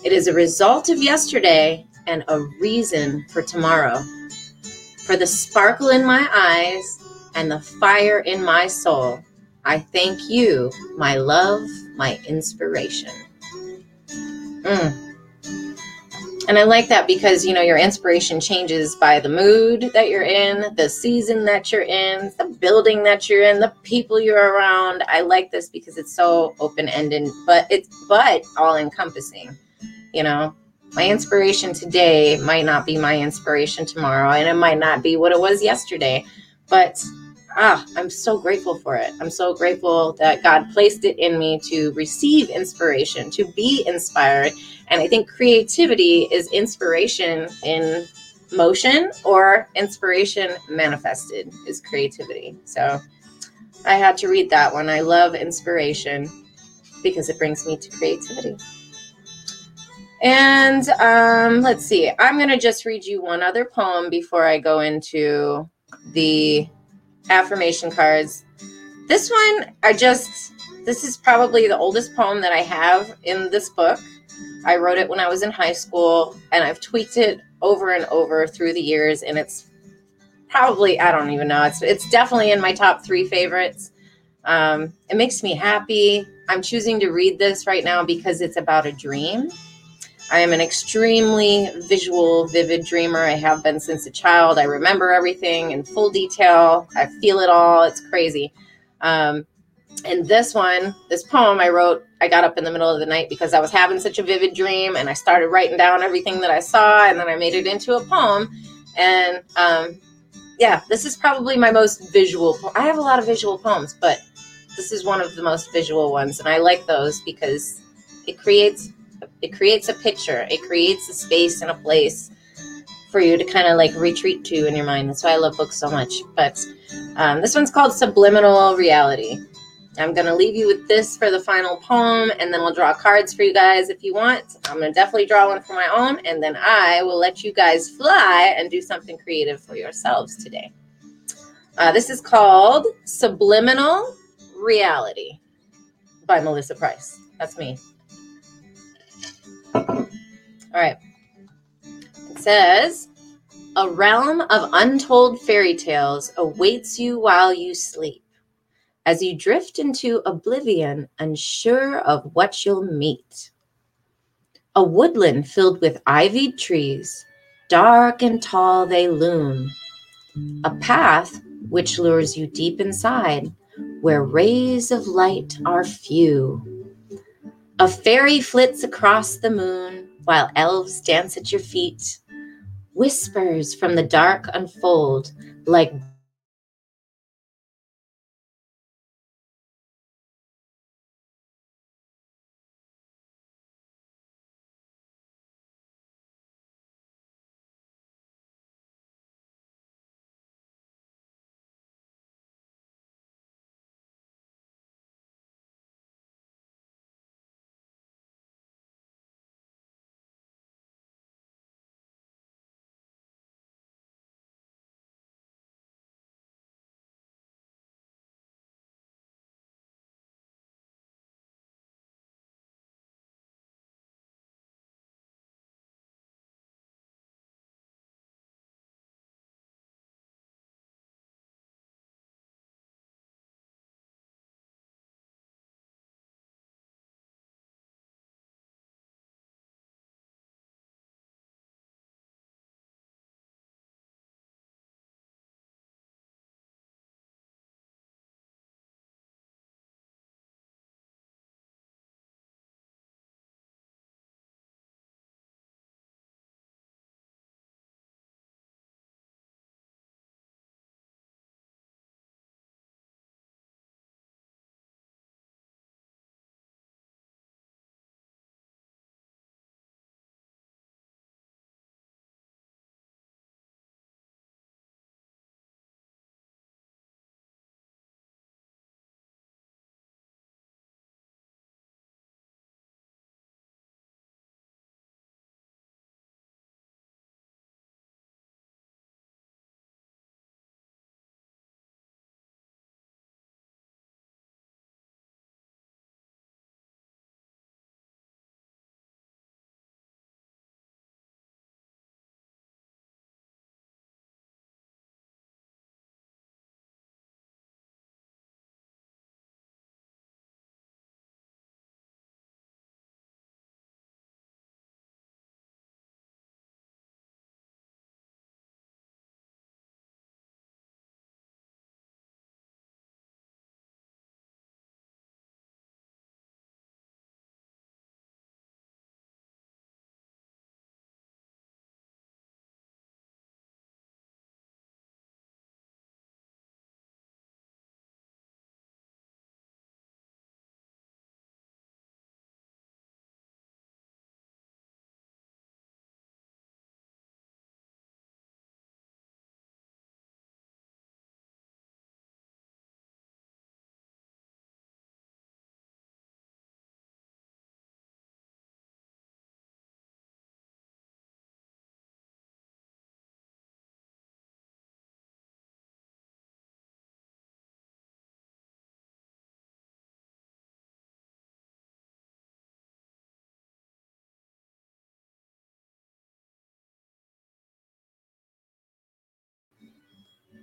It is a result of yesterday and a reason for tomorrow. For the sparkle in my eyes and the fire in my soul. I thank you, my love, my inspiration. Mm. And I like that because, you know, your inspiration changes by the mood that you're in, the season that you're in, the building that you're in, the people you're around. I like this because it's so open-ended, but it's but all encompassing. You know, my inspiration today might not be my inspiration tomorrow, and it might not be what it was yesterday, but ah, I'm so grateful for it. I'm so grateful that God placed it in me to receive inspiration, to be inspired. And I think creativity is inspiration in motion or inspiration manifested is creativity. So I had to read that one. I love inspiration because it brings me to creativity. And um, let's see, I'm going to just read you one other poem before I go into the affirmation cards. This one, I just, this is probably the oldest poem that I have in this book. I wrote it when I was in high school, and I've tweaked it over and over through the years, and it's probably I don't even know. It's it's definitely in my top three favorites. Um, it makes me happy. I'm choosing to read this right now because it's about a dream. I am an extremely visual, vivid dreamer. I have been since a child. I remember everything in full detail. I feel it all. It's crazy. Um, and this one, this poem I wrote, I got up in the middle of the night because I was having such a vivid dream and I started writing down everything that I saw and then I made it into a poem. And um, yeah, this is probably my most visual. Po- I have a lot of visual poems, but this is one of the most visual ones, and I like those because it creates it creates a picture. It creates a space and a place for you to kind of like retreat to in your mind. That's why I love books so much. But um, this one's called Subliminal Reality. I'm going to leave you with this for the final poem, and then we'll draw cards for you guys if you want. I'm going to definitely draw one for my own, and then I will let you guys fly and do something creative for yourselves today. Uh, this is called Subliminal Reality by Melissa Price. That's me. All right. It says, A realm of untold fairy tales awaits you while you sleep as you drift into oblivion, unsure of what you'll meet. A woodland filled with ivied trees, dark and tall they loom. A path which lures you deep inside, where rays of light are few. A fairy flits across the moon, while elves dance at your feet. Whispers from the dark unfold like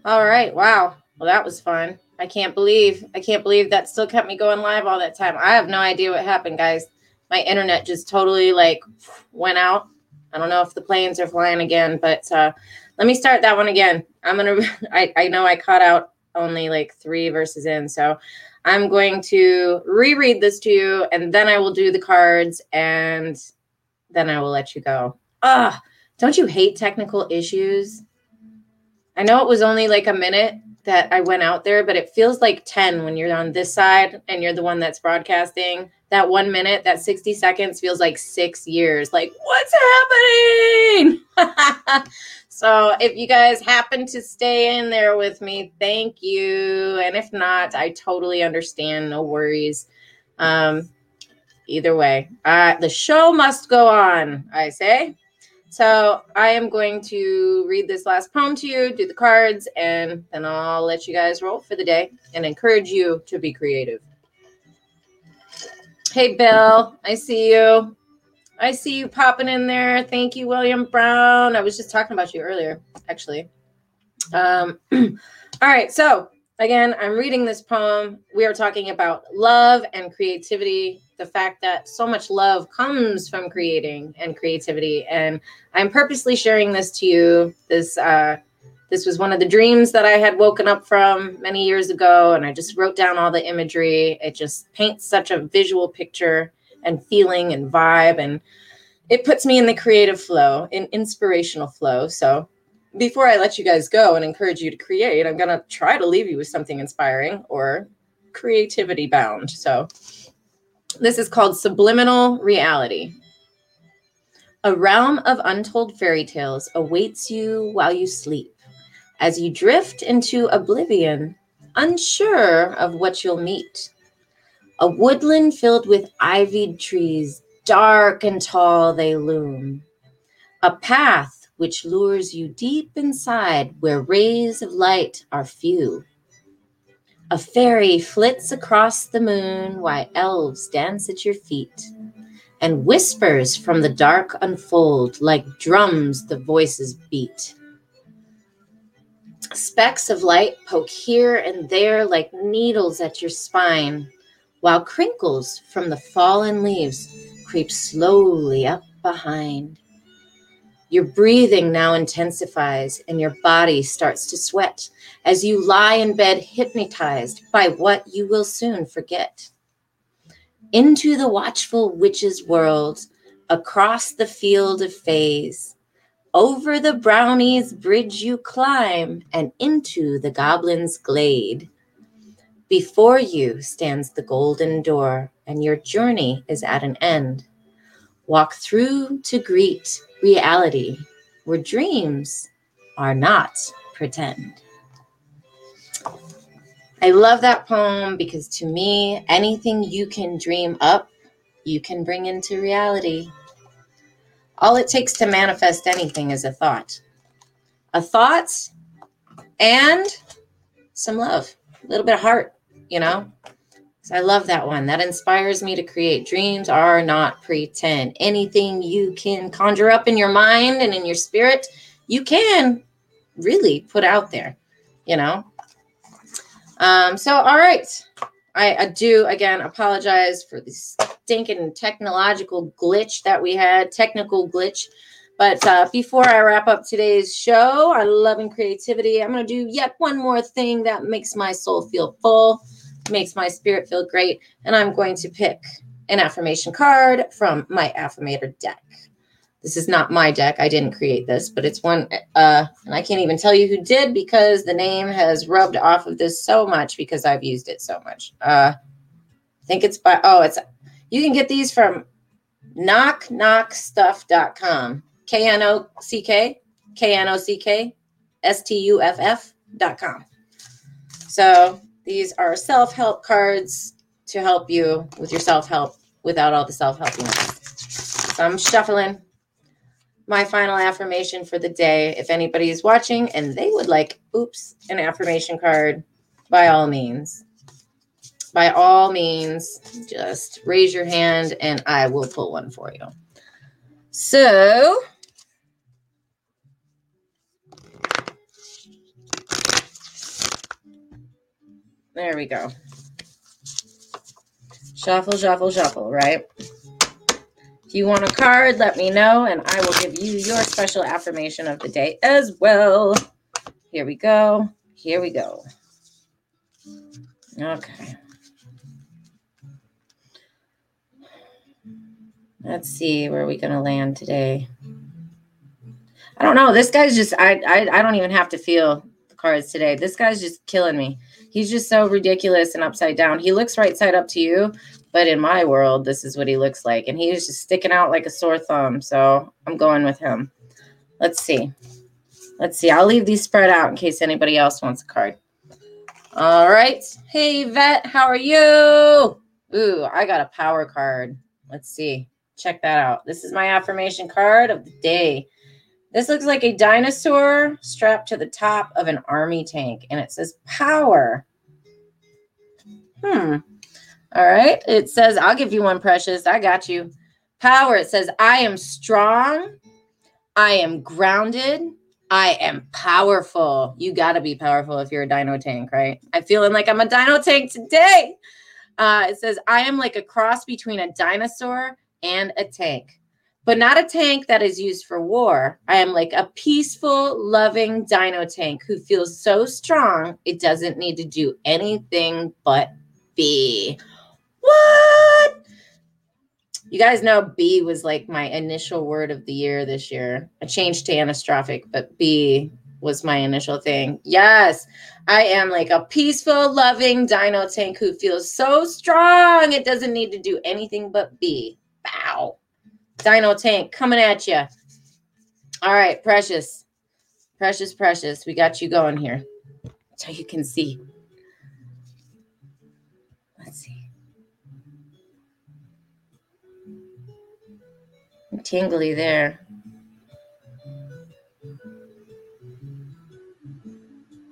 All right. Wow. Well, that was fun. I can't believe I can't believe that still kept me going live all that time. I have no idea what happened, guys. My internet just totally like went out. I don't know if the planes are flying again, but uh, let me start that one again. I'm gonna. (laughs) I I know I caught out only like three verses in, so I'm going to reread this to you, and then I will do the cards, and then I will let you go. Ugh, don't you hate technical issues? I know it was only like a minute that I went out there, but it feels like 10 when you're on this side and you're the one that's broadcasting. That one minute, that 60 seconds feels like six years. Like, what's happening? (laughs) so, if you guys happen to stay in there with me, thank you. And if not, I totally understand. No worries. Um, either way, uh, the show must go on, I say. So I am going to read this last poem to you, do the cards, and then I'll let you guys roll for the day and encourage you to be creative. Hey, Bill, I see you. I see you popping in there. Thank you, William Brown. I was just talking about you earlier, actually. Um, (clears throat) all right, so again, I'm reading this poem. We are talking about love and creativity the fact that so much love comes from creating and creativity. And I'm purposely sharing this to you. This uh, this was one of the dreams that I had woken up from many years ago, and I just wrote down all the imagery. It just paints such a visual picture and feeling and vibe, and it puts me in the creative flow, in inspirational flow. So before I let you guys go and encourage you to create, I'm gonna try to leave you with something inspiring or creativity bound. So this is called Subliminal Reality. A realm of untold fairy tales awaits you while you sleep as you drift into oblivion, unsure of what you'll meet. A woodland filled with ivied trees, dark and tall they loom. A path which lures you deep inside where rays of light are few. A fairy flits across the moon while elves dance at your feet, and whispers from the dark unfold like drums the voices beat. Specks of light poke here and there like needles at your spine, while crinkles from the fallen leaves creep slowly up behind. Your breathing now intensifies and your body starts to sweat as you lie in bed hypnotized by what you will soon forget. Into the watchful witch's world, across the field of fays, over the brownie's bridge you climb and into the goblin's glade. Before you stands the golden door, and your journey is at an end. Walk through to greet reality, where dreams are not pretend. I love that poem because to me, anything you can dream up, you can bring into reality. All it takes to manifest anything is a thought. A thought and some love, a little bit of heart, you know? I love that one. That inspires me to create. Dreams are not pretend. Anything you can conjure up in your mind and in your spirit, you can really put out there, you know? Um, so, all right. I, I do, again, apologize for the stinking technological glitch that we had, technical glitch. But uh, before I wrap up today's show, our love and creativity, I'm going to do yet one more thing that makes my soul feel full makes my spirit feel great. And I'm going to pick an affirmation card from my affirmator deck. This is not my deck. I didn't create this, but it's one, uh, and I can't even tell you who did because the name has rubbed off of this so much because I've used it so much. Uh, I think it's by, oh, it's, you can get these from knockknockstuff.com. K N O C K, K N O C K, S T U F F.com. So these are self help cards to help you with your self help without all the self helping. So I'm shuffling my final affirmation for the day. If anybody is watching and they would like, oops, an affirmation card, by all means, by all means, just raise your hand and I will pull one for you. So, There we go. Shuffle, shuffle, shuffle, right? If you want a card, let me know and I will give you your special affirmation of the day as well. Here we go. Here we go. Okay. Let's see where are we going to land today. I don't know. This guy's just I, I I don't even have to feel the cards today. This guy's just killing me. He's just so ridiculous and upside down. He looks right side up to you, but in my world, this is what he looks like. And he's just sticking out like a sore thumb. So I'm going with him. Let's see. Let's see. I'll leave these spread out in case anybody else wants a card. All right. Hey, Vet, how are you? Ooh, I got a power card. Let's see. Check that out. This is my affirmation card of the day. This looks like a dinosaur strapped to the top of an army tank, and it says power. Hmm. All right. It says, I'll give you one, precious. I got you. Power. It says, I am strong. I am grounded. I am powerful. You got to be powerful if you're a dino tank, right? I'm feeling like I'm a dino tank today. Uh, it says, I am like a cross between a dinosaur and a tank but not a tank that is used for war. I am like a peaceful, loving dino tank who feels so strong it doesn't need to do anything but be. What? You guys know B was like my initial word of the year this year. I changed to anastrophic, but B was my initial thing. Yes, I am like a peaceful, loving dino tank who feels so strong it doesn't need to do anything but be. Bow. Dino Tank coming at you. All right, Precious. Precious, Precious. We got you going here. So you can see. Tingly there.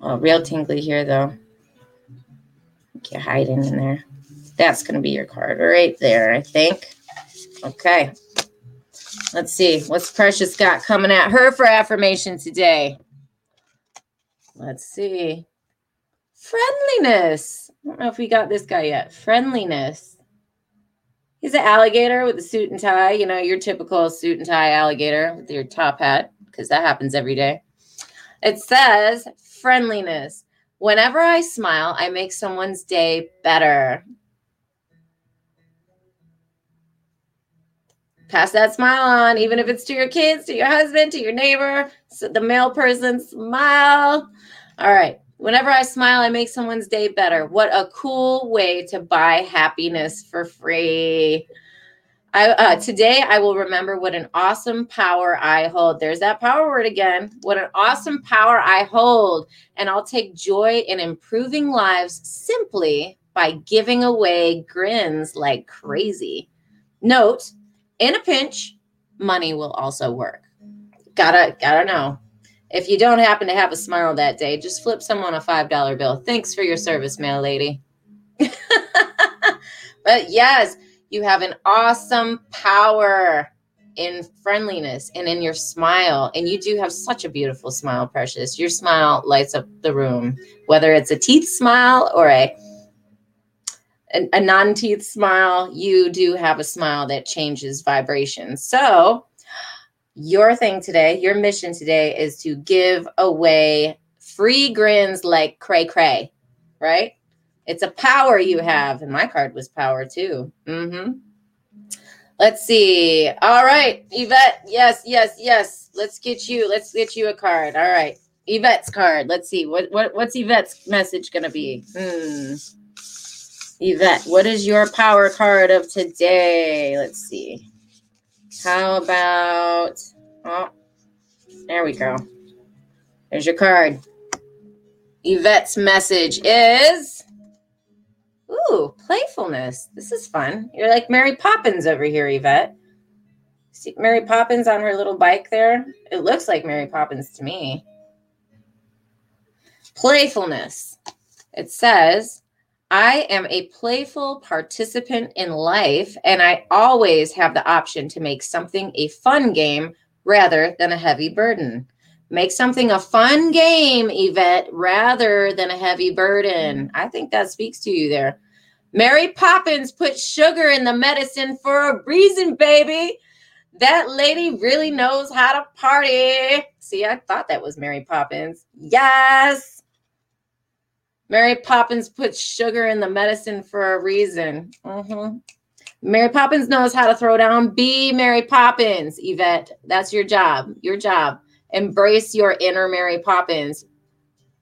Oh, real tingly here, though. You're hiding in there. That's going to be your card right there, I think. Okay. Let's see. What's Precious got coming at her for affirmation today? Let's see. Friendliness. I don't know if we got this guy yet. Friendliness. He's an alligator with a suit and tie. You know, your typical suit and tie alligator with your top hat, because that happens every day. It says friendliness. Whenever I smile, I make someone's day better. pass that smile on, even if it's to your kids, to your husband, to your neighbor, so the mail person, smile. All right. Whenever I smile, I make someone's day better. What a cool way to buy happiness for free. I, uh, today, I will remember what an awesome power I hold. There's that power word again. What an awesome power I hold. And I'll take joy in improving lives simply by giving away grins like crazy. Note, in a pinch, money will also work. Gotta gotta know. If you don't happen to have a smile that day, just flip someone a five dollar bill. Thanks for your service, mail lady. (laughs) but yes, you have an awesome power in friendliness and in your smile. And you do have such a beautiful smile, Precious. Your smile lights up the room, whether it's a teeth smile or a a, a non-teeth smile, you do have a smile that changes vibration. So your thing today, your mission today is to give away free grins like cray cray, right? It's a power you have. And my card was power too. Mm-hmm. Let's see. All right, Yvette. Yes, yes, yes. Let's get you. Let's get you a card. All right, Yvette's card. Let's see. What what what's Yvette's message gonna be? Hmm. Yvette, what is your power card of today? Let's see. How about, oh, there we go. There's your card. Yvette's message is, ooh, playfulness. This is fun. You're like Mary Poppins over here, Yvette. See Mary Poppins on her little bike there? It looks like Mary Poppins to me. Playfulness. It says, I am a playful participant in life, and I always have the option to make something a fun game rather than a heavy burden. Make something a fun game, Yvette, rather than a heavy burden. Mm. I think that speaks to you there. Mary Poppins put sugar in the medicine for a reason, baby. That lady really knows how to party. See, I thought that was Mary Poppins. Yes. Mary Poppins puts sugar in the medicine for a reason. Mm-hmm. Mary Poppins knows how to throw down. Be Mary Poppins, Yvette. That's your job. Your job. Embrace your inner Mary Poppins.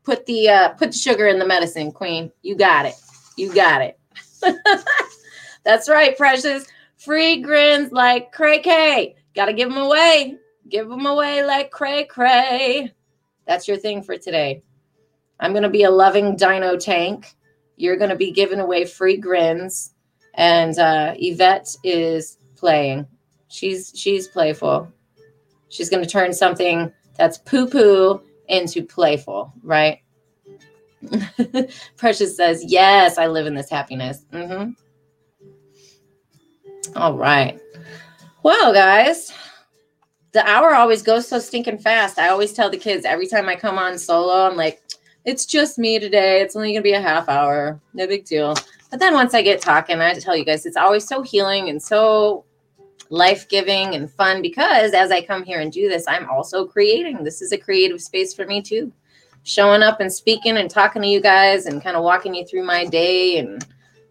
Put the uh, put sugar in the medicine, Queen. You got it. You got it. (laughs) That's right, precious. Free grins like cray cray. Gotta give them away. Give them away like cray cray. That's your thing for today. I'm gonna be a loving dino tank. You're gonna be giving away free grins and uh, Yvette is playing. She's she's playful. She's going to turn something that's poo poo into playful, right? (laughs) Precious says, "Yes, I live in this happiness." Mm-hmm. All right. Well, guys, the hour always goes so stinking fast. I always tell the kids every time I come on solo, I'm like, "It's just me today. It's only going to be a half hour. No big deal." But then once I get talking, I tell you guys, it's always so healing and so life giving and fun because as I come here and do this, I'm also creating. This is a creative space for me too. Showing up and speaking and talking to you guys and kind of walking you through my day and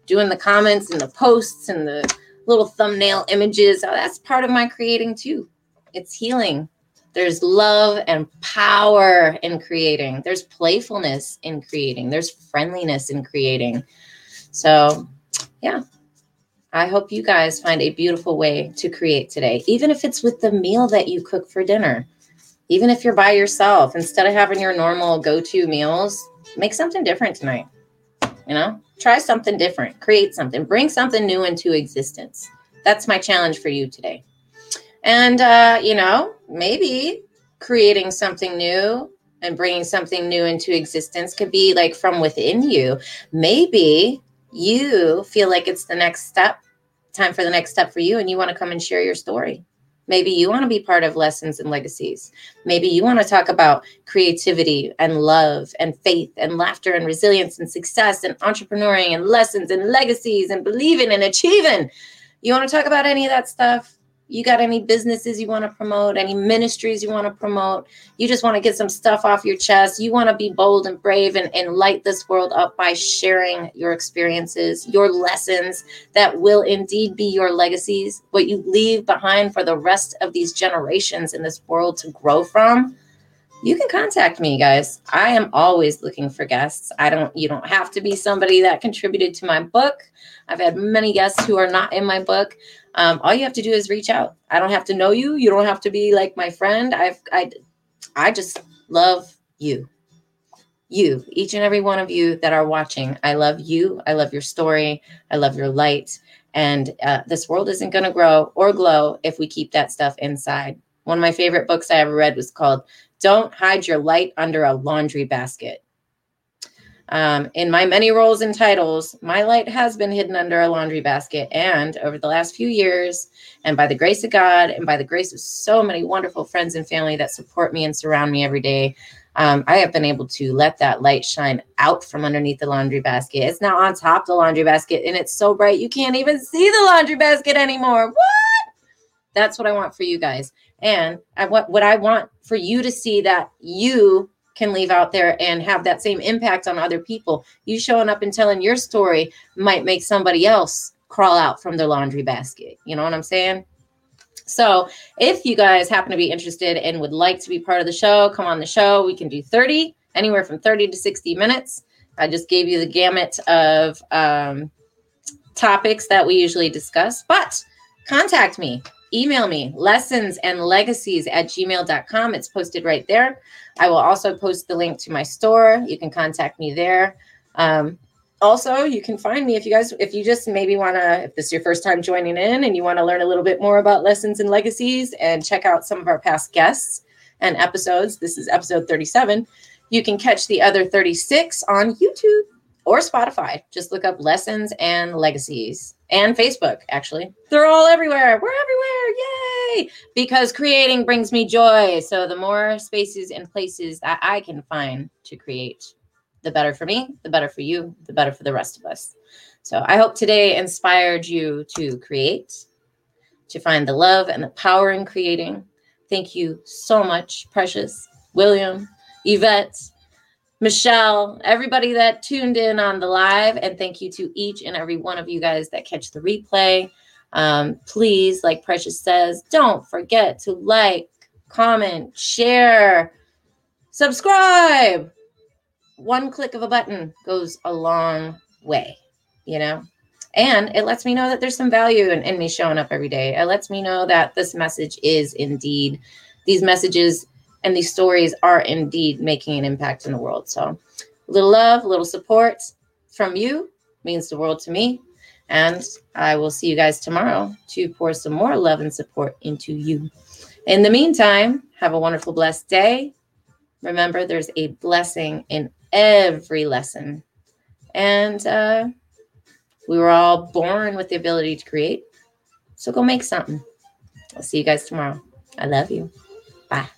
doing the comments and the posts and the little thumbnail images. Oh, that's part of my creating too. It's healing. There's love and power in creating. There's playfulness in creating. There's friendliness in creating. So, yeah, I hope you guys find a beautiful way to create today, even if it's with the meal that you cook for dinner. Even if you're by yourself, instead of having your normal go to meals, make something different tonight. You know, try something different, create something, bring something new into existence. That's my challenge for you today. And, uh, you know, maybe creating something new and bringing something new into existence could be like from within you. Maybe you feel like it's the next step, time for the next step for you, and you want to come and share your story. Maybe you want to be part of lessons and legacies. Maybe you want to talk about creativity and love and faith and laughter and resilience and success and entrepreneuring and lessons and legacies and believing and achieving. You want to talk about any of that stuff? You got any businesses you want to promote, any ministries you want to promote, you just want to get some stuff off your chest, you want to be bold and brave and, and light this world up by sharing your experiences, your lessons that will indeed be your legacies, what you leave behind for the rest of these generations in this world to grow from you can contact me guys. I am always looking for guests. I don't you don't have to be somebody that contributed to my book. I've had many guests who are not in my book um, all you have to do is reach out. I don't have to know you. You don't have to be like my friend. I've i i just love you. You each and every one of you that are watching i love you. I love your story. I love your light. And uh, this world isn't going to grow or glow if we keep that stuff inside. One of my favorite books i ever read was called don't hide your light under a laundry basket. Um, in my many roles and titles, my light has been hidden under a laundry basket. And over the last few years, and by the grace of God, and by the grace of so many wonderful friends and family that support me and surround me every day, um, I have been able to let that light shine out from underneath the laundry basket. It's now on top the laundry basket, and it's so bright you can't even see the laundry basket anymore. What? That's what I want for you guys. And I what what I want for you to see that you can leave out there and have that same impact on other people. You showing up and telling your story might make somebody else crawl out from their laundry basket. You know what I'm saying? So, if you guys happen to be interested and would like to be part of the show, come on the show. We can do 30, anywhere from 30 to 60 minutes. I just gave you the gamut of um, topics that we usually discuss, but contact me email me lessons and legacies at gmail.com. It's posted right there. I will also post the link to my store. You can contact me there. Um, also, you can find me if you guys, if you just maybe want to, if this is your first time joining in and you want to learn a little bit more about lessons and legacies and check out some of our past guests and episodes. This is episode 37. You can catch the other 36 on YouTube or Spotify. Just look up lessons and legacies and Facebook, actually. They're all everywhere. We're everywhere. Yay! Because creating brings me joy. So the more spaces and places that I can find to create, the better for me, the better for you, the better for the rest of us. So I hope today inspired you to create, to find the love and the power in creating. Thank you so much, Precious, William, Yvette, Michelle, everybody that tuned in on the live. And thank you to each and every one of you guys that catch the replay. Um, please, like Precious says, don't forget to like, comment, share, subscribe. One click of a button goes a long way, you know? And it lets me know that there's some value in, in me showing up every day. It lets me know that this message is indeed, these messages and these stories are indeed making an impact in the world. So, little love, little support from you means the world to me. And I will see you guys tomorrow to pour some more love and support into you. In the meantime, have a wonderful, blessed day. Remember, there's a blessing in every lesson. And uh, we were all born with the ability to create. So go make something. I'll see you guys tomorrow. I love you. Bye.